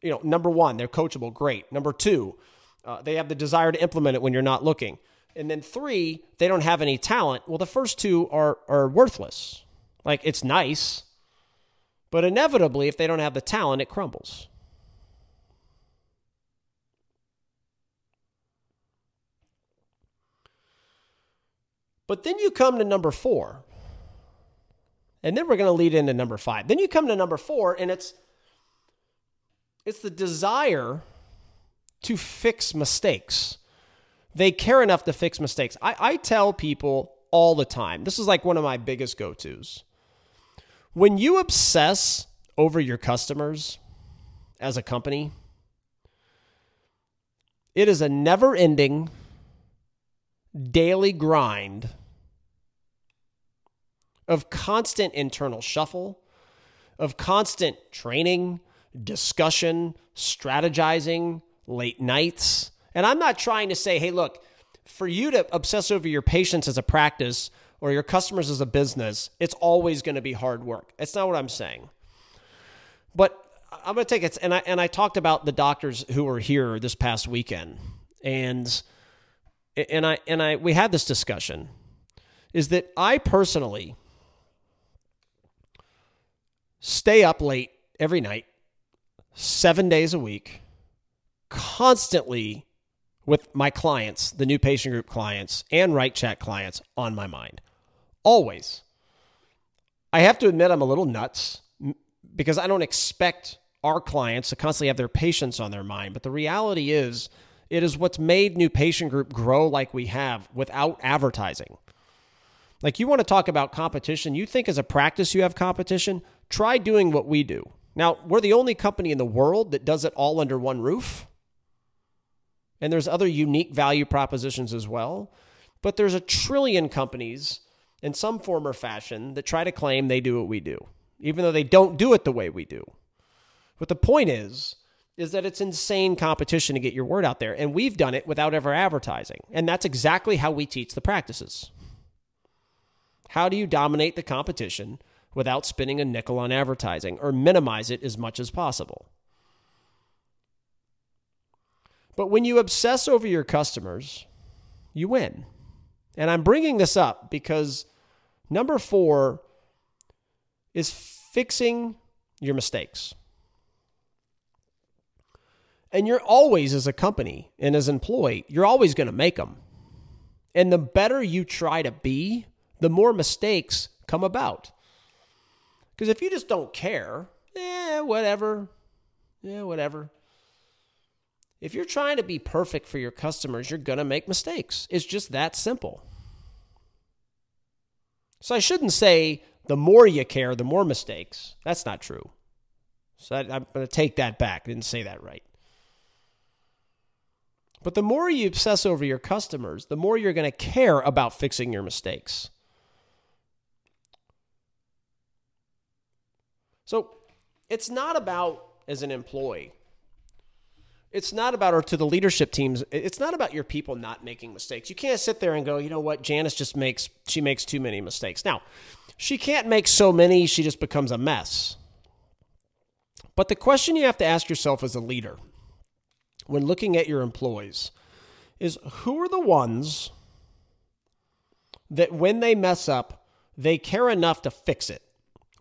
you know, number one, they're coachable, great. Number two, uh, they have the desire to implement it when you're not looking. And then three, they don't have any talent. Well, the first two are are worthless. Like it's nice, but inevitably, if they don't have the talent, it crumbles. But then you come to number four. And then we're going to lead into number five. Then you come to number four, and it's it's the desire to fix mistakes. They care enough to fix mistakes. I, I tell people all the time, this is like one of my biggest go tos. When you obsess over your customers as a company, it is a never ending daily grind of constant internal shuffle, of constant training, discussion, strategizing, late nights. And I'm not trying to say, hey, look, for you to obsess over your patients as a practice or your customers as a business, it's always going to be hard work. It's not what I'm saying. But I'm going to take it and I and I talked about the doctors who were here this past weekend. And and I and I we had this discussion is that I personally stay up late every night, seven days a week, constantly with my clients, the new patient group clients, and Right Chat clients on my mind. Always. I have to admit, I'm a little nuts because I don't expect our clients to constantly have their patients on their mind. But the reality is, it is what's made New Patient Group grow like we have without advertising. Like you want to talk about competition, you think as a practice you have competition, try doing what we do. Now, we're the only company in the world that does it all under one roof. And there's other unique value propositions as well. But there's a trillion companies in some form or fashion that try to claim they do what we do, even though they don't do it the way we do. But the point is, is that it's insane competition to get your word out there. And we've done it without ever advertising. And that's exactly how we teach the practices. How do you dominate the competition without spending a nickel on advertising or minimize it as much as possible? But when you obsess over your customers, you win. And I'm bringing this up because number four is fixing your mistakes. And you're always, as a company and as an employee, you're always going to make them. And the better you try to be, the more mistakes come about. Because if you just don't care, eh, whatever, yeah, whatever. If you're trying to be perfect for your customers, you're going to make mistakes. It's just that simple. So I shouldn't say the more you care, the more mistakes. That's not true. So I, am going to take that back. I didn't say that right. But the more you obsess over your customers, the more you're going to care about fixing your mistakes. So it's not about as an employee. It's not about, or to the leadership teams, it's not about your people not making mistakes. You can't sit there and go, you know what, Janice just makes, she makes too many mistakes. Now, she can't make so many, she just becomes a mess. But the question you have to ask yourself as a leader when looking at your employees is who are the ones that when they mess up, they care enough to fix it?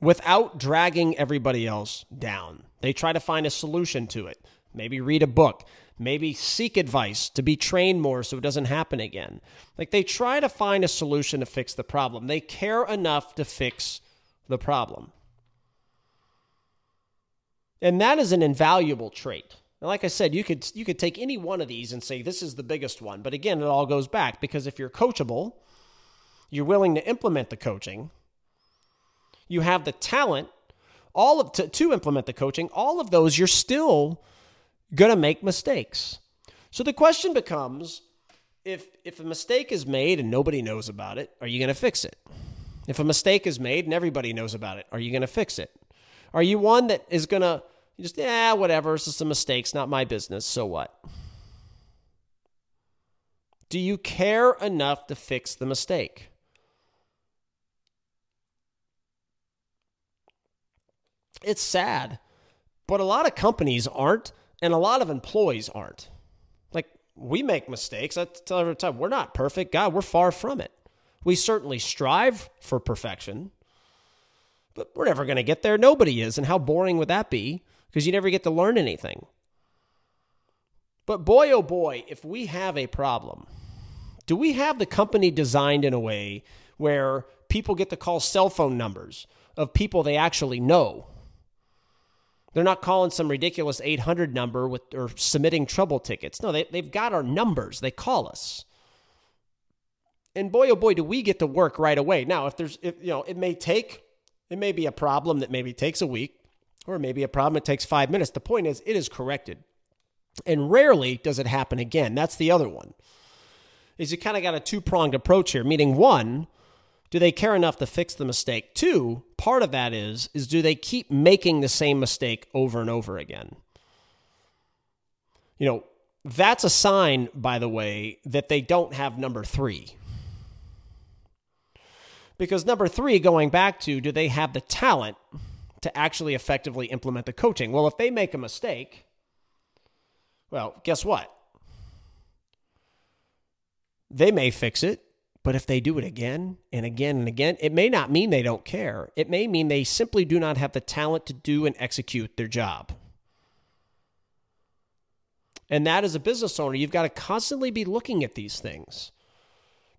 without dragging everybody else down. They try to find a solution to it. Maybe read a book, maybe seek advice to be trained more so it doesn't happen again. Like they try to find a solution to fix the problem. They care enough to fix the problem. And that is an invaluable trait. And like I said, you could you could take any one of these and say this is the biggest one. But again, it all goes back because if you're coachable, you're willing to implement the coaching, you have the talent all of to, to implement the coaching, all of those you're still going to make mistakes. So the question becomes if if a mistake is made and nobody knows about it, are you going to fix it? If a mistake is made and everybody knows about it, are you going to fix it? Are you one that is going to just yeah, whatever, it's just a mistake, it's not my business, so what? Do you care enough to fix the mistake? It's sad, but a lot of companies aren't, and a lot of employees aren't. Like, we make mistakes. I tell every time, we're not perfect. God, we're far from it. We certainly strive for perfection, but we're never going to get there. Nobody is. And how boring would that be? Because you never get to learn anything. But boy, oh boy, if we have a problem, do we have the company designed in a way where people get to call cell phone numbers of people they actually know? They're not calling some ridiculous 800 number with or submitting trouble tickets. No, they, they've got our numbers. They call us. And boy, oh boy, do we get to work right away. Now, if there's, if, you know, it may take, it may be a problem that maybe takes a week, or maybe a problem that takes five minutes. The point is, it is corrected. And rarely does it happen again. That's the other one. Is you kind of got a two pronged approach here, meaning one, do they care enough to fix the mistake? Two, part of that is is do they keep making the same mistake over and over again? You know, that's a sign, by the way, that they don't have number three. Because number three, going back to, do they have the talent to actually effectively implement the coaching? Well, if they make a mistake, well, guess what? They may fix it but if they do it again and again and again, it may not mean they don't care. It may mean they simply do not have the talent to do and execute their job. And that as a business owner, you've got to constantly be looking at these things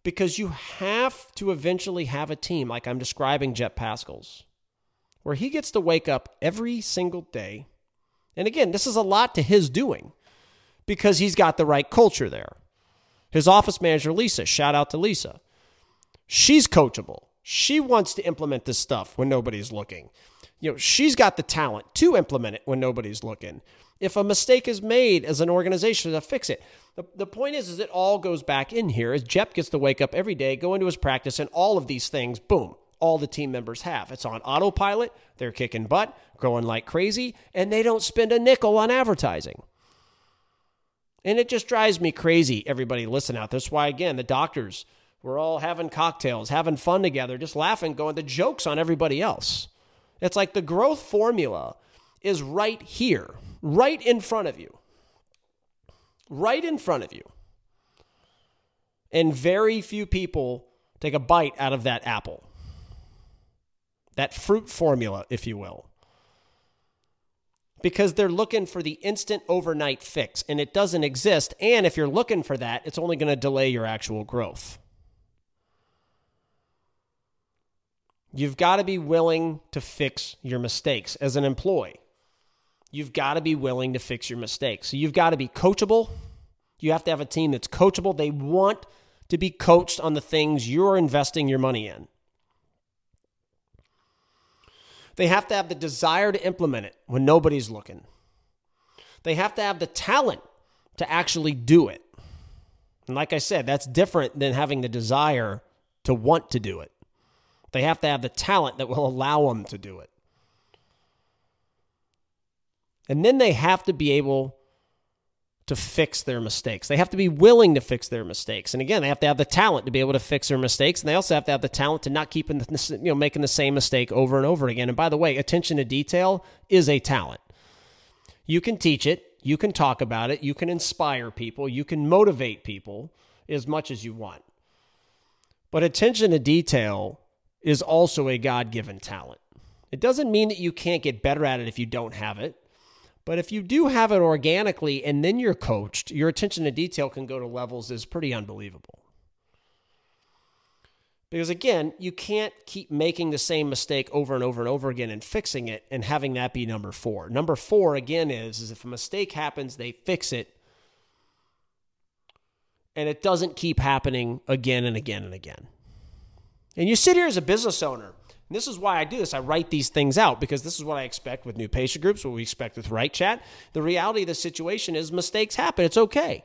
because you have to eventually have a team like I'm describing Jep Paschal's, where he gets to wake up every single day. And again, this is a lot to his doing because he's got the right culture there. His office manager, Lisa, shout out to Lisa. She's coachable. She wants to implement this stuff when nobody's looking. You know, she's got the talent to implement it when nobody's looking. If a mistake is made as an organization to fix it. The, the point is, is it all goes back in here as Jep gets to wake up every day, go into his practice, and all of these things, boom, all the team members have. It's on autopilot. They're kicking butt, growing like crazy, and they don't spend a nickel on advertising. And it just drives me crazy, everybody listen out. That's why, again, the doctors, we're all having cocktails, having fun together, just laughing, going the jokes on everybody else. It's like the growth formula is right here, right in front of you. Right in front of you. And very few people take a bite out of that apple. That fruit formula, if you will because they're looking for the instant overnight fix and it doesn't exist. And if you're looking for that, it's only going to delay your actual growth. You've got to be willing to fix your mistakes as an employee. You've got to be willing to fix your mistakes. So you've got to be coachable. You have to have a team that's coachable. They want to be coached on the things you're investing your money in. They have to have the desire to implement it when nobody's looking. They have to have the talent to actually do it. And like I said, that's different than having the desire to want to do it. They have to have the talent that will allow them to do it. And then they have to be able to fix their mistakes. They have to be willing to fix their mistakes. And again, they have to have the talent to be able to fix their mistakes. And they also have to have the talent to not keep you know, making the same mistake over and over again. And by the way, attention to detail is a talent. You can teach it, you can talk about it, you can inspire people, you can motivate people as much as you want. But attention to detail is also a God given talent. It doesn't mean that you can't get better at it if you don't have it. But if you do have it organically and then you're coached, your attention to detail can go to levels is pretty unbelievable. Because again, you can't keep making the same mistake over and over and over again and fixing it and having that be number 4. Number 4 again is is if a mistake happens, they fix it and it doesn't keep happening again and again and again. And you sit here as a business owner. And this is why I do this. I write these things out because this is what I expect with new patient groups, what we expect with Right Chat. The reality of the situation is mistakes happen. It's okay.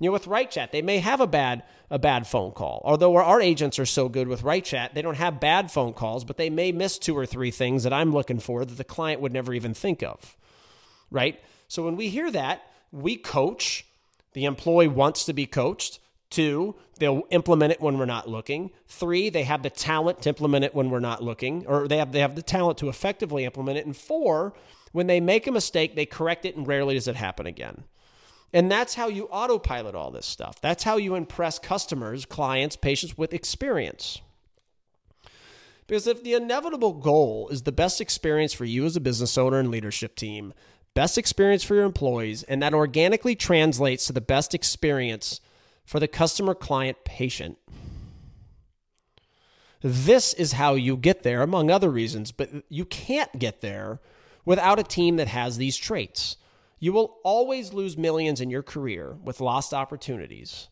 You know, with Right Chat, they may have a bad a bad phone call. Although our agents are so good with Right Chat, they don't have bad phone calls, but they may miss two or three things that I'm looking for that the client would never even think of. Right? So when we hear that, we coach. The employee wants to be coached. Two, they'll implement it when we're not looking. Three, they have the talent to implement it when we're not looking, or they have they have the talent to effectively implement it. And four, when they make a mistake, they correct it and rarely does it happen again. And that's how you autopilot all this stuff. That's how you impress customers, clients, patients with experience. Because if the inevitable goal is the best experience for you as a business owner and leadership team, best experience for your employees, and that organically translates to the best experience for the customer, client, patient, this is how you get there, among other reasons, but you can't get there without a team that has these traits. You will always lose millions in your career with lost opportunities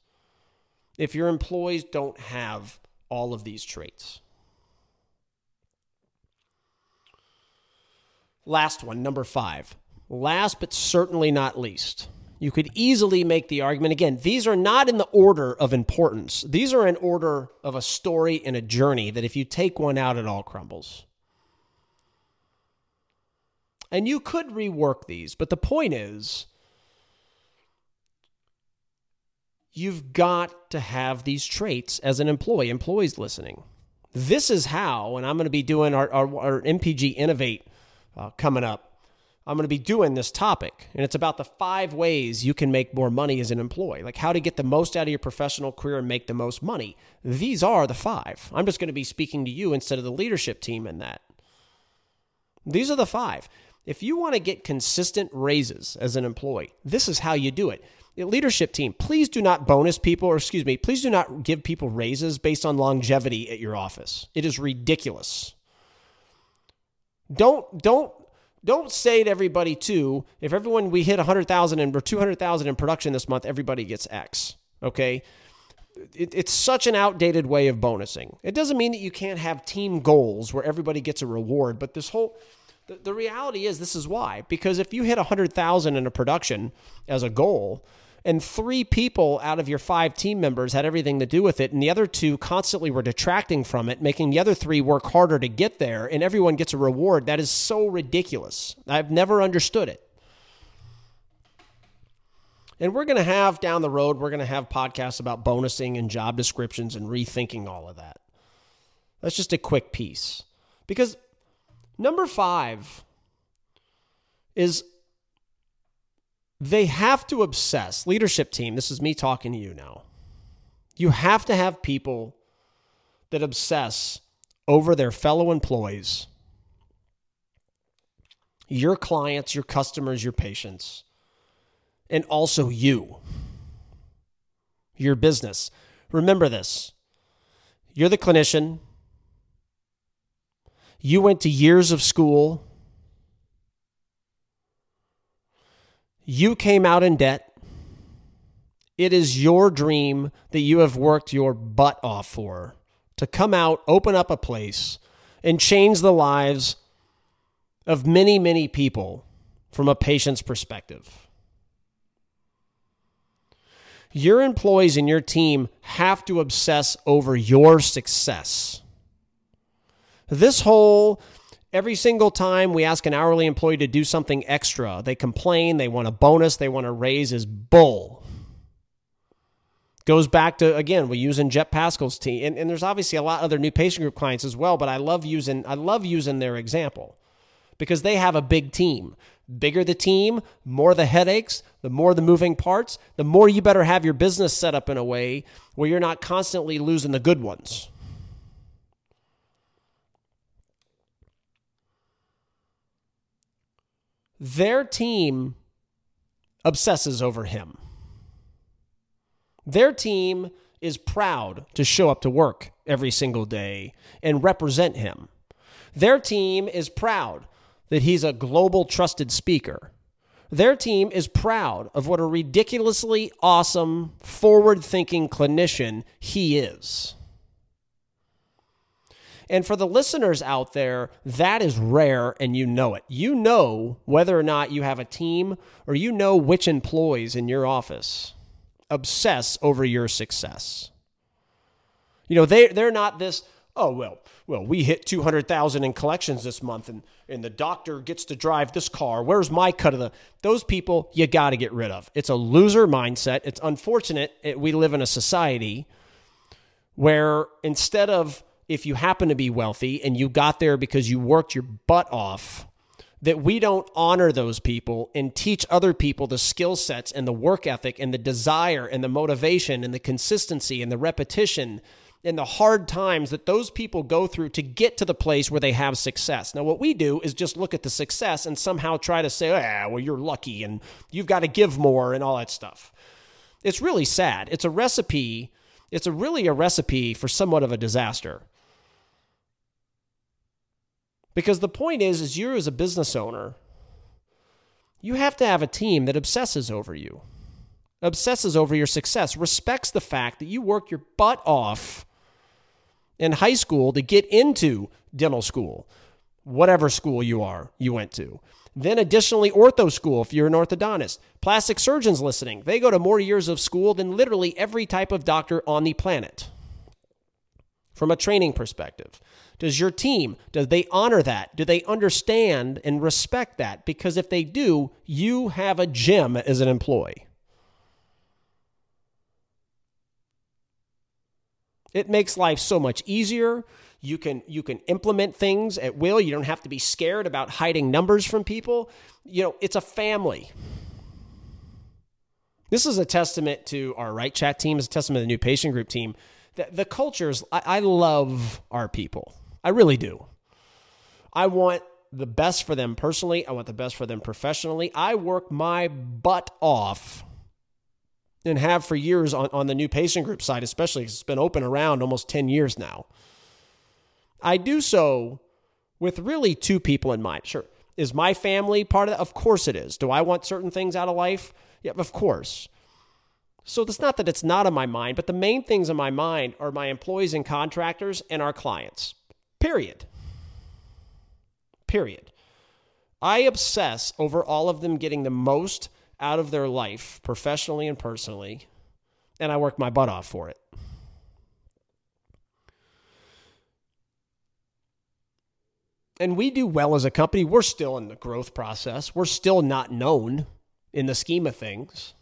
if your employees don't have all of these traits. Last one, number five. Last but certainly not least, you could easily make the argument again, these are not in the order of importance. These are in order of a story and a journey that if you take one out, it all crumbles. And you could rework these, but the point is you've got to have these traits as an employee, employees listening. This is how, and I'm going to be doing our, our, our NPG Innovate uh, coming up. I'm going to be doing this topic, and it's about the five ways you can make more money as an employee, like how to get the most out of your professional career and make the most money. These are the five. I'm just going to be speaking to you instead of the leadership team in that. These are the five. If you want to get consistent raises as an employee, this is how you do it. Leadership team, please do not bonus people, or excuse me, please do not give people raises based on longevity at your office. It is ridiculous. Don't don't don't say to everybody too, if everyone we hit 100,000 and we're 200,000 in production this month, everybody gets X. Okay? It, it's such an outdated way of bonusing. It doesn't mean that you can't have team goals where everybody gets a reward, but this whole the, the reality is this is why. Because if you hit 100,000 in a production as a goal, and three people out of your five team members had everything to do with it, and the other two constantly were detracting from it, making the other three work harder to get there, and everyone gets a reward. That is so ridiculous. I've never understood it. And we're going to have down the road, we're going to have podcasts about bonusing and job descriptions and rethinking all of that. That's just a quick piece. Because Number five is they have to obsess, leadership team, this is me talking to you now. You have to have people that obsess over their fellow employees, your clients, your customers, your patients, and also you, your business. Remember this you're the clinician, you went to years of school. You came out in debt. It is your dream that you have worked your butt off for to come out, open up a place, and change the lives of many, many people from a patient's perspective. Your employees and your team have to obsess over your success. This whole every single time we ask an hourly employee to do something extra, they complain, they want a bonus, they want a raise is bull. Goes back to again, we using Jep Paschal's team, and, and there's obviously a lot of other new patient group clients as well, but I love using I love using their example because they have a big team. Bigger the team, more the headaches, the more the moving parts, the more you better have your business set up in a way where you're not constantly losing the good ones. Their team obsesses over him. Their team is proud to show up to work every single day and represent him. Their team is proud that he's a global trusted speaker. Their team is proud of what a ridiculously awesome, forward thinking clinician he is. And for the listeners out there, that is rare and you know it. You know whether or not you have a team or you know which employees in your office obsess over your success. You know, they they're not this, oh well, well, we hit 200,000 in collections this month and and the doctor gets to drive this car. Where's my cut of the Those people you got to get rid of. It's a loser mindset. It's unfortunate it, we live in a society where instead of if you happen to be wealthy and you got there because you worked your butt off, that we don't honor those people and teach other people the skill sets and the work ethic and the desire and the motivation and the consistency and the repetition and the hard times that those people go through to get to the place where they have success. Now, what we do is just look at the success and somehow try to say, ah, well, you're lucky and you've got to give more and all that stuff. It's really sad. It's a recipe. It's a really a recipe for somewhat of a disaster. Because the point is, is you as a business owner, you have to have a team that obsesses over you, obsesses over your success, respects the fact that you work your butt off in high school to get into dental school, whatever school you are, you went to. Then, additionally, ortho school if you're an orthodontist. Plastic surgeons listening, they go to more years of school than literally every type of doctor on the planet from a training perspective. Does your team, does they honor that? Do they understand and respect that? Because if they do, you have a gem as an employee. It makes life so much easier. You can you can implement things at will. You don't have to be scared about hiding numbers from people. You know, it's a family. This is a testament to our right chat team, is a testament to the new patient group team. The, the cultures, I, I love our people. I really do. I want the best for them personally. I want the best for them professionally. I work my butt off and have for years on, on the new patient group side, especially because it's been open around almost 10 years now. I do so with really two people in mind. Sure. Is my family part of that? Of course it is. Do I want certain things out of life? Yeah, of course. So it's not that it's not on my mind, but the main things on my mind are my employees and contractors and our clients. Period. Period. I obsess over all of them getting the most out of their life, professionally and personally, and I work my butt off for it. And we do well as a company. We're still in the growth process. We're still not known in the scheme of things.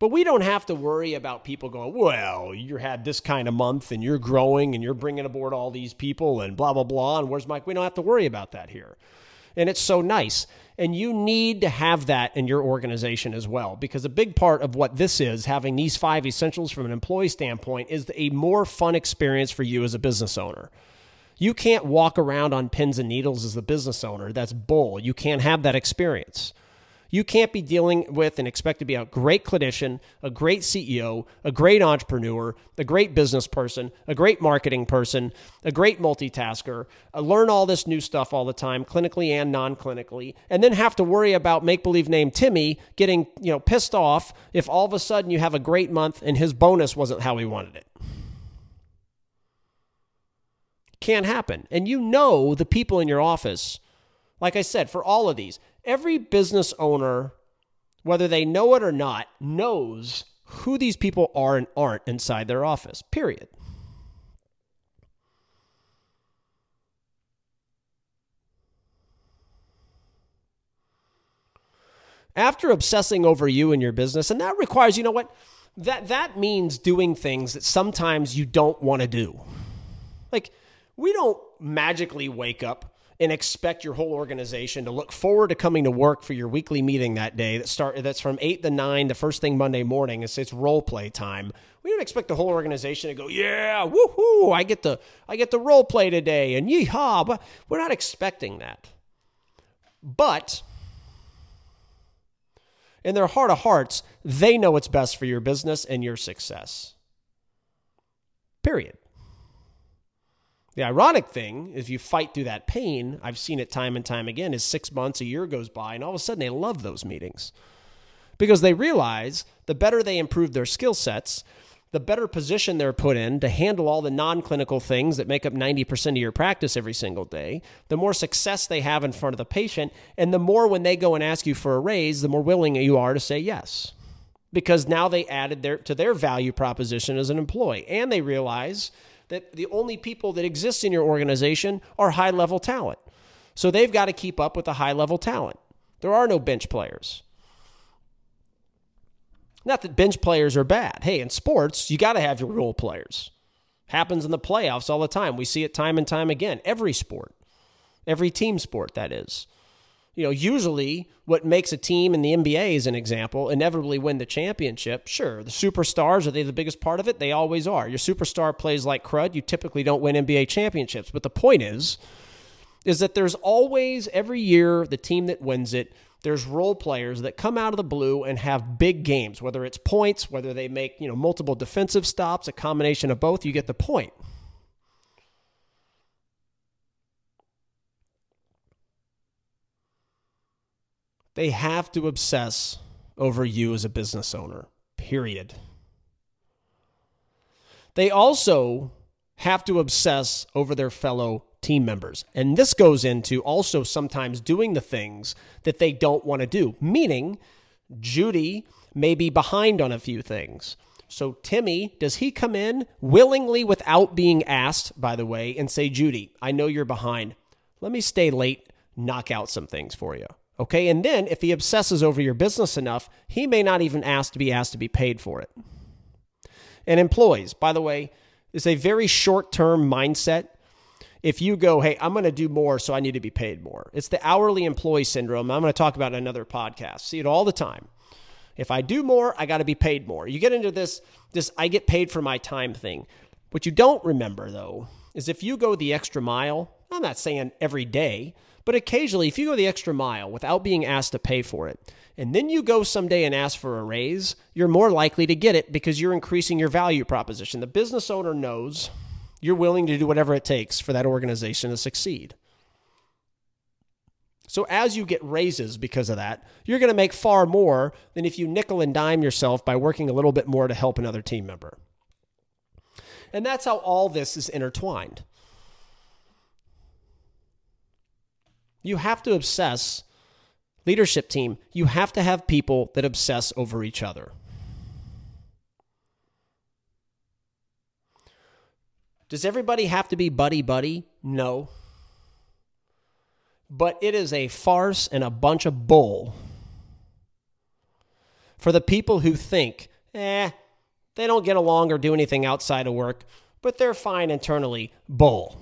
But we don't have to worry about people going, well, you had this kind of month and you're growing and you're bringing aboard all these people and blah, blah, blah. And where's Mike? We don't have to worry about that here. And it's so nice. And you need to have that in your organization as well, because a big part of what this is, having these five essentials from an employee standpoint, is a more fun experience for you as a business owner. You can't walk around on pins and needles as a business owner. That's bull. You can't have that experience. You can't be dealing with and expect to be a great clinician, a great CEO, a great entrepreneur, a great business person, a great marketing person, a great multitasker, uh, learn all this new stuff all the time, clinically and non-clinically, and then have to worry about make-believe name Timmy getting, you know, pissed off if all of a sudden you have a great month and his bonus wasn't how he wanted it. Can't happen. And you know the people in your office, like I said, for all of these, every business owner, whether they know it or not, knows who these people are and aren't inside their office, period. After obsessing over you and your business, and that requires, you know what? That that means doing things that sometimes you don't want to do. Like we don't magically wake up and expect your whole organization to look forward to coming to work for your weekly meeting that day that start that's from 8 to 9 the first thing Monday morning it's, it's role play time. We don't expect the whole organization to go, "Yeah, woohoo, I get the I get the role play today and yeehaw." But we're not expecting that. But in their heart of hearts, they know what's best for your business and your success. Period. The ironic thing is, you fight through that pain, I've seen it time and time again, is six months, a year goes by, and all of a sudden they love those meetings because they realize the better they improve their skill sets, the better position they're put in to handle all the non clinical things that make up 90% of your practice every single day, the more success they have in front of the patient, and the more when they go and ask you for a raise, the more willing you are to say yes. Because now they added their, to their value proposition as an employee, and they realize that the only people that exist in your organization are high level talent. So they've got to keep up with the high level talent. There are no bench players. Not that bench players are bad. Hey, in sports, you got to have your role players. Happens in the playoffs all the time. We see it time and time again. Every sport, every team sport, that is. You know, usually what makes a team in the NBA, as an example, inevitably win the championship. Sure, the superstars, are they the biggest part of it? They always are. Your superstar plays like crud, you typically don't win NBA championships. But the point is, is that there's always, every year, the team that wins it there's role players that come out of the blue and have big games, whether it's points, whether they make, you know, multiple defensive stops, a combination of both, you get the point. They have to obsess over you as a business owner. Period. They also have to obsess over their fellow team members. And this goes into also sometimes doing the things that they don't want to do, meaning Judy may be behind on a few things. So, Timmy, does he come in willingly without being asked, by the way, and say, Judy, I know you're behind. Let me stay late, knock out some things for you. Okay. And then if he obsesses over your business enough, he may not even ask to be asked to be paid for it. And employees, by the way, is a very short term mindset if you go, hey, I'm going to do more, so I need to be paid more. It's the hourly employee syndrome. I'm going to talk about another podcast. See it all the time. If I do more, I got to be paid more. You get into this this I get paid for my time thing. What you don't remember though is if you go the extra mile, I'm not saying every day, but occasionally if you go the extra mile without being asked to pay for it, and then you go someday and ask for a raise, you're more likely to get it because you're increasing your value proposition. The business owner knows you're willing to do whatever it takes for that organization to succeed. So as you get raises because of that, you're going to make far more than if you nickel and dime yourself by working a little bit more to help another team member. And that's how all this is intertwined. You have to obsess, leadership team, you have to have people that obsess over each other. Does everybody have to be buddy buddy? No. But it is a farce and a bunch of bull for the people who think, eh, they don't get along or do anything outside of work, but they're fine internally. Bull.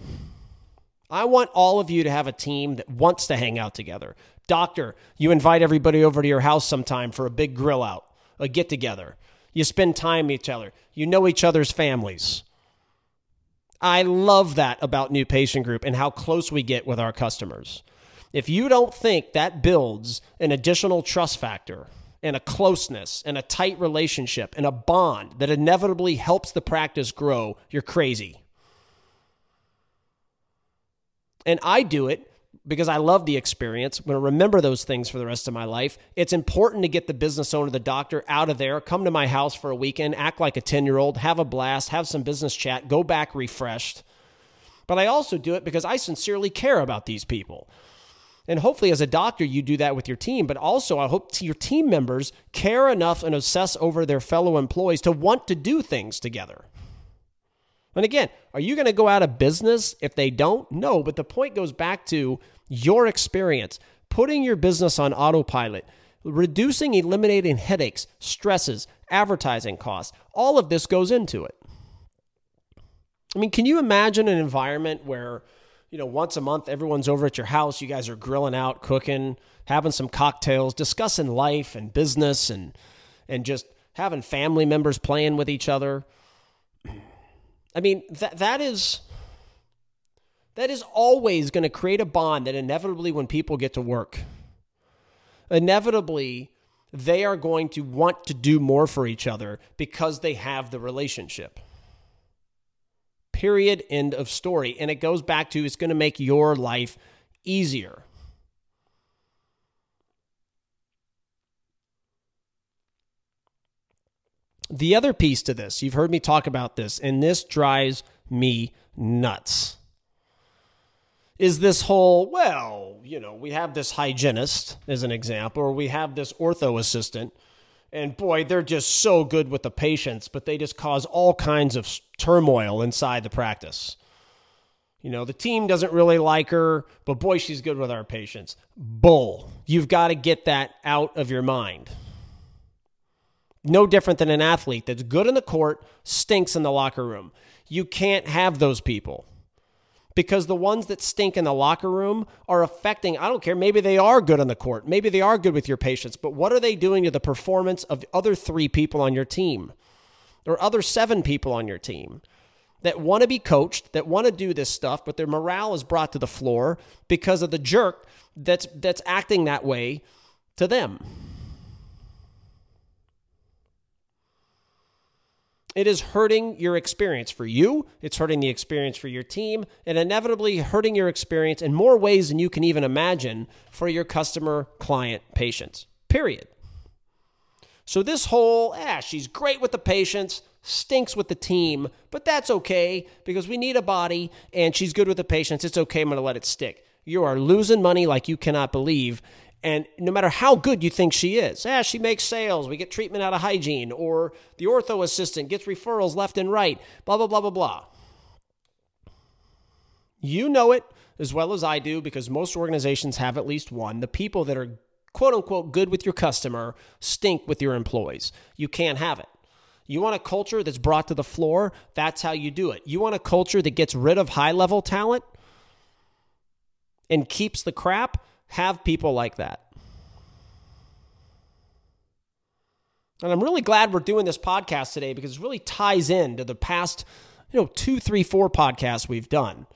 I want all of you to have a team that wants to hang out together. Doctor, you invite everybody over to your house sometime for a big grill out, a get together. You spend time with each other. You know each other's families. I love that about New Patient Group and how close we get with our customers. If you don't think that builds an additional trust factor and a closeness and a tight relationship and a bond that inevitably helps the practice grow, you're crazy. And I do it because I love the experience. I'm going to remember those things for the rest of my life. It's important to get the business owner, the doctor out of there, come to my house for a weekend, act like a 10 year old, have a blast, have some business chat, go back refreshed. But I also do it because I sincerely care about these people. And hopefully, as a doctor, you do that with your team. But also, I hope your team members care enough and obsess over their fellow employees to want to do things together. And again, are you going to go out of business if they don't? No, but the point goes back to your experience, putting your business on autopilot, reducing, eliminating headaches, stresses, advertising costs. All of this goes into it. I mean, can you imagine an environment where, you know, once a month everyone's over at your house, you guys are grilling out, cooking, having some cocktails, discussing life and business and and just having family members playing with each other? I mean, that that is that is always going to create a bond that inevitably when people get to work, inevitably they are going to want to do more for each other because they have the relationship. Period. End of story. And it goes back to it's going to make your life easier. The other piece to this, you've heard me talk about this, and this drives me nuts, is this whole, well, you know, we have this hygienist as an example, or we have this ortho assistant, and boy, they're just so good with the patients, but they just cause all kinds of turmoil inside the practice. You know, the team doesn't really like her, but boy, she's good with our patients. Bull. You've got to get that out of your mind. No different than an athlete that's good in the court, stinks in the locker room. You can't have those people because the ones that stink in the locker room are affecting, I don't care, maybe they are good on the court, maybe they are good with your patients, but what are they doing to the performance of other three people on your team or other seven people on your team? That want to be coached, that want to do this stuff, but their morale is brought to the floor because of the jerk that's that's acting that way to them. It is hurting your experience for you, it's hurting the experience for your team, and inevitably hurting your experience in more ways than you can even imagine for your customer, client, patients. Period. So, this whole, ah, she's great with the patients, stinks with the team, but that's okay because we need a body and she's good with the patients. It's okay. I'm going to let it stick. You are losing money like you cannot believe. And no matter how good you think she is, ah, she makes sales, we get treatment out of hygiene, or the ortho assistant gets referrals left and right, blah, blah, blah, blah, blah. You know it as well as I do because most organizations have at least one. The people that are quote unquote good with your customer stink with your employees. You can't have it. You want a culture that's brought to the floor? That's how you do it. You want a culture that gets rid of high level talent and keeps the crap? Have people like that. And I'm really glad we're doing this podcast today because it really ties into the past, you know, two, three, four podcasts we've done.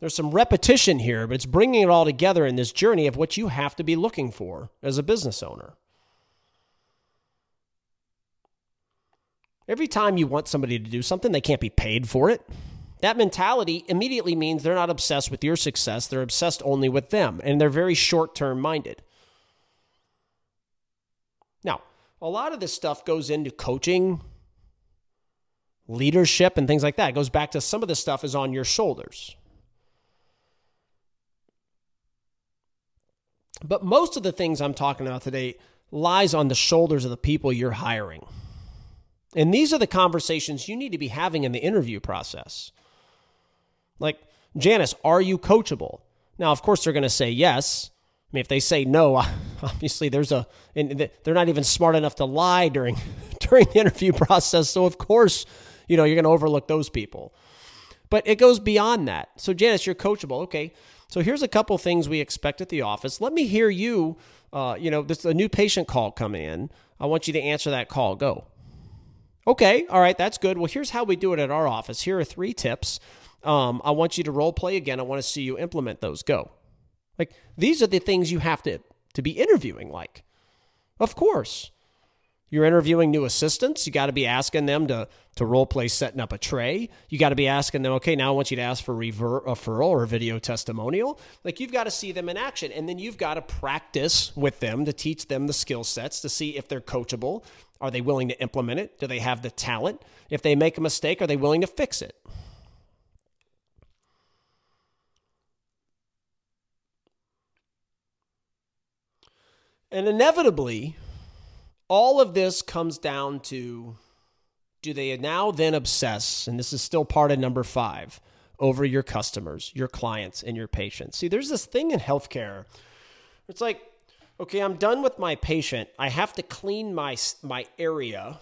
There's some repetition here, but it's bringing it all together in this journey of what you have to be looking for as a business owner. Every time you want somebody to do something, they can't be paid for it. That mentality immediately means they're not obsessed with your success, they're obsessed only with them, and they're very short term minded. Now, a lot of this stuff goes into coaching, leadership, and things like that. It goes back to some of this stuff is on your shoulders. But most of the things I'm talking about today lies on the shoulders of the people you're hiring. And these are the conversations you need to be having in the interview process. Like, Janice, are you coachable? Now, of course, they're going to say yes. I mean, if they say no, obviously there's a, and they're not even smart enough to lie during during the interview process. So of course, you know, you're going to overlook those people. But it goes beyond that. So Janice, you're coachable. Okay. So here's a couple things we expect at the office. Let me hear you. Uh, you know, there's a new patient call coming in. I want you to answer that call. Go. Okay. All right. That's good. Well, here's how we do it at our office. Here are three tips um, I want you to role play again. I want to see you implement those. Go. Like these are the things you have to to be interviewing like. Of course. You're interviewing new assistants. You got to be asking them to to role play setting up a tray. You got to be asking them, okay, now I want you to ask for refer- referral or video testimonial. Like you've got to see them in action, and then you've got to practice with them to teach them the skill sets to see if they're coachable. Are they willing to implement it? Do they have the talent? If they make a mistake, are they willing to fix it? And inevitably, all of this comes down to do they now then obsess, and this is still part of number five, over your customers, your clients, and your patients? See, there's this thing in healthcare. It's like, okay, I'm done with my patient. I have to clean my, my area.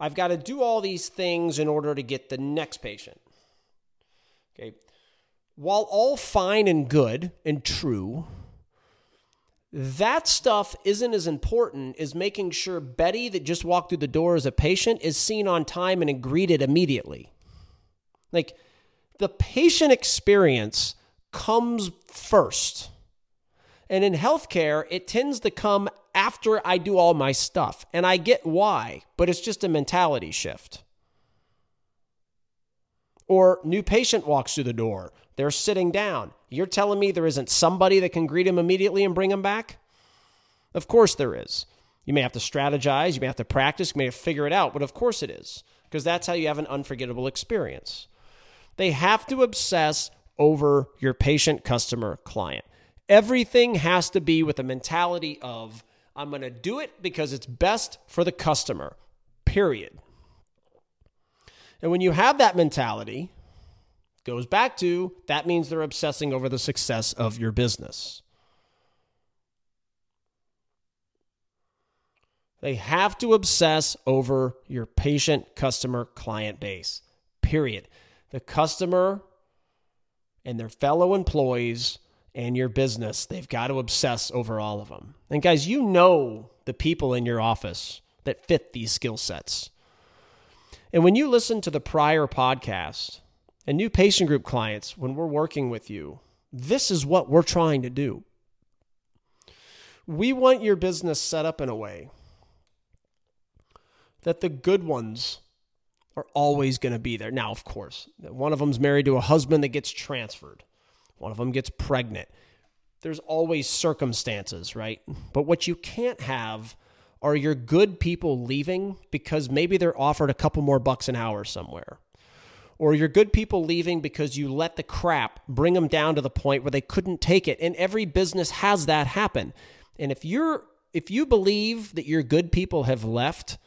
I've got to do all these things in order to get the next patient. Okay. While all fine and good and true, that stuff isn't as important as making sure Betty, that just walked through the door as a patient, is seen on time and greeted immediately. Like the patient experience comes first. And in healthcare, it tends to come after I do all my stuff. And I get why, but it's just a mentality shift. Or new patient walks through the door. They're sitting down. You're telling me there isn't somebody that can greet him immediately and bring him back? Of course there is. You may have to strategize, you may have to practice, you may have to figure it out, but of course it is, because that's how you have an unforgettable experience. They have to obsess over your patient, customer, client. Everything has to be with the mentality of, I'm going to do it because it's best for the customer, period. And when you have that mentality, goes back to that means they're obsessing over the success of your business. They have to obsess over your patient, customer, client base, period. The customer and their fellow employees and your business, they've got to obsess over all of them. And guys, you know the people in your office that fit these skill sets. And when you listen to the prior podcast and new patient group clients, when we're working with you, this is what we're trying to do. We want your business set up in a way that the good ones are always going to be there. Now, of course, one of them's married to a husband that gets transferred, one of them gets pregnant. There's always circumstances, right? But what you can't have are your good people leaving because maybe they're offered a couple more bucks an hour somewhere. Or your good people leaving because you let the crap bring them down to the point where they couldn't take it. And every business has that happen. And if you're if you believe that your good people have left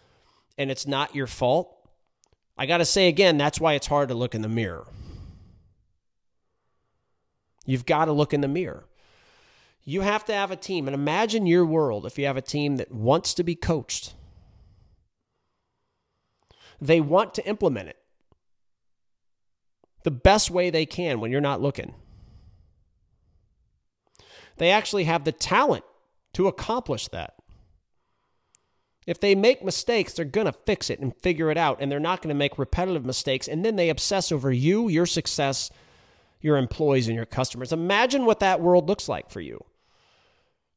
and it's not your fault, I got to say again, that's why it's hard to look in the mirror. You've got to look in the mirror. You have to have a team. And imagine your world if you have a team that wants to be coached. They want to implement it the best way they can when you're not looking. They actually have the talent to accomplish that. If they make mistakes, they're going to fix it and figure it out, and they're not going to make repetitive mistakes. And then they obsess over you, your success, your employees, and your customers. Imagine what that world looks like for you.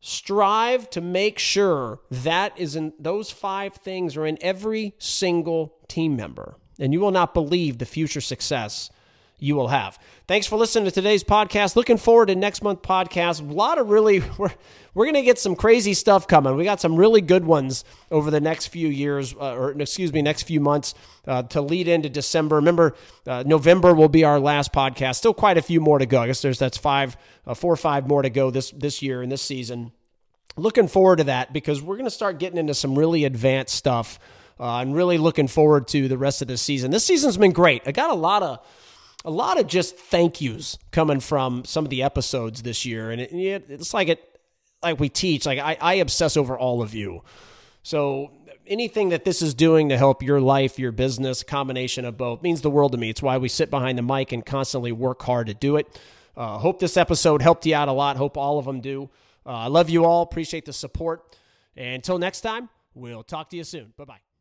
Strive to make sure that is in those five things are in every single team member, and you will not believe the future success you will have. Thanks for listening to today's podcast. Looking forward to next month podcast. A lot of really we're we're going to get some crazy stuff coming. We got some really good ones over the next few years uh, or excuse me, next few months uh, to lead into December. Remember uh, November will be our last podcast. Still quite a few more to go. I guess there's that's 5 uh, 4 or 5 more to go this this year and this season. Looking forward to that because we're going to start getting into some really advanced stuff. Uh, I'm really looking forward to the rest of the season. This season's been great. I got a lot of a lot of just thank yous coming from some of the episodes this year, and it, it's like it, like we teach. Like I, I obsess over all of you. So anything that this is doing to help your life, your business, combination of both means the world to me. It's why we sit behind the mic and constantly work hard to do it. Uh, hope this episode helped you out a lot. Hope all of them do. Uh, I love you all. Appreciate the support. And until next time, we'll talk to you soon. Bye bye.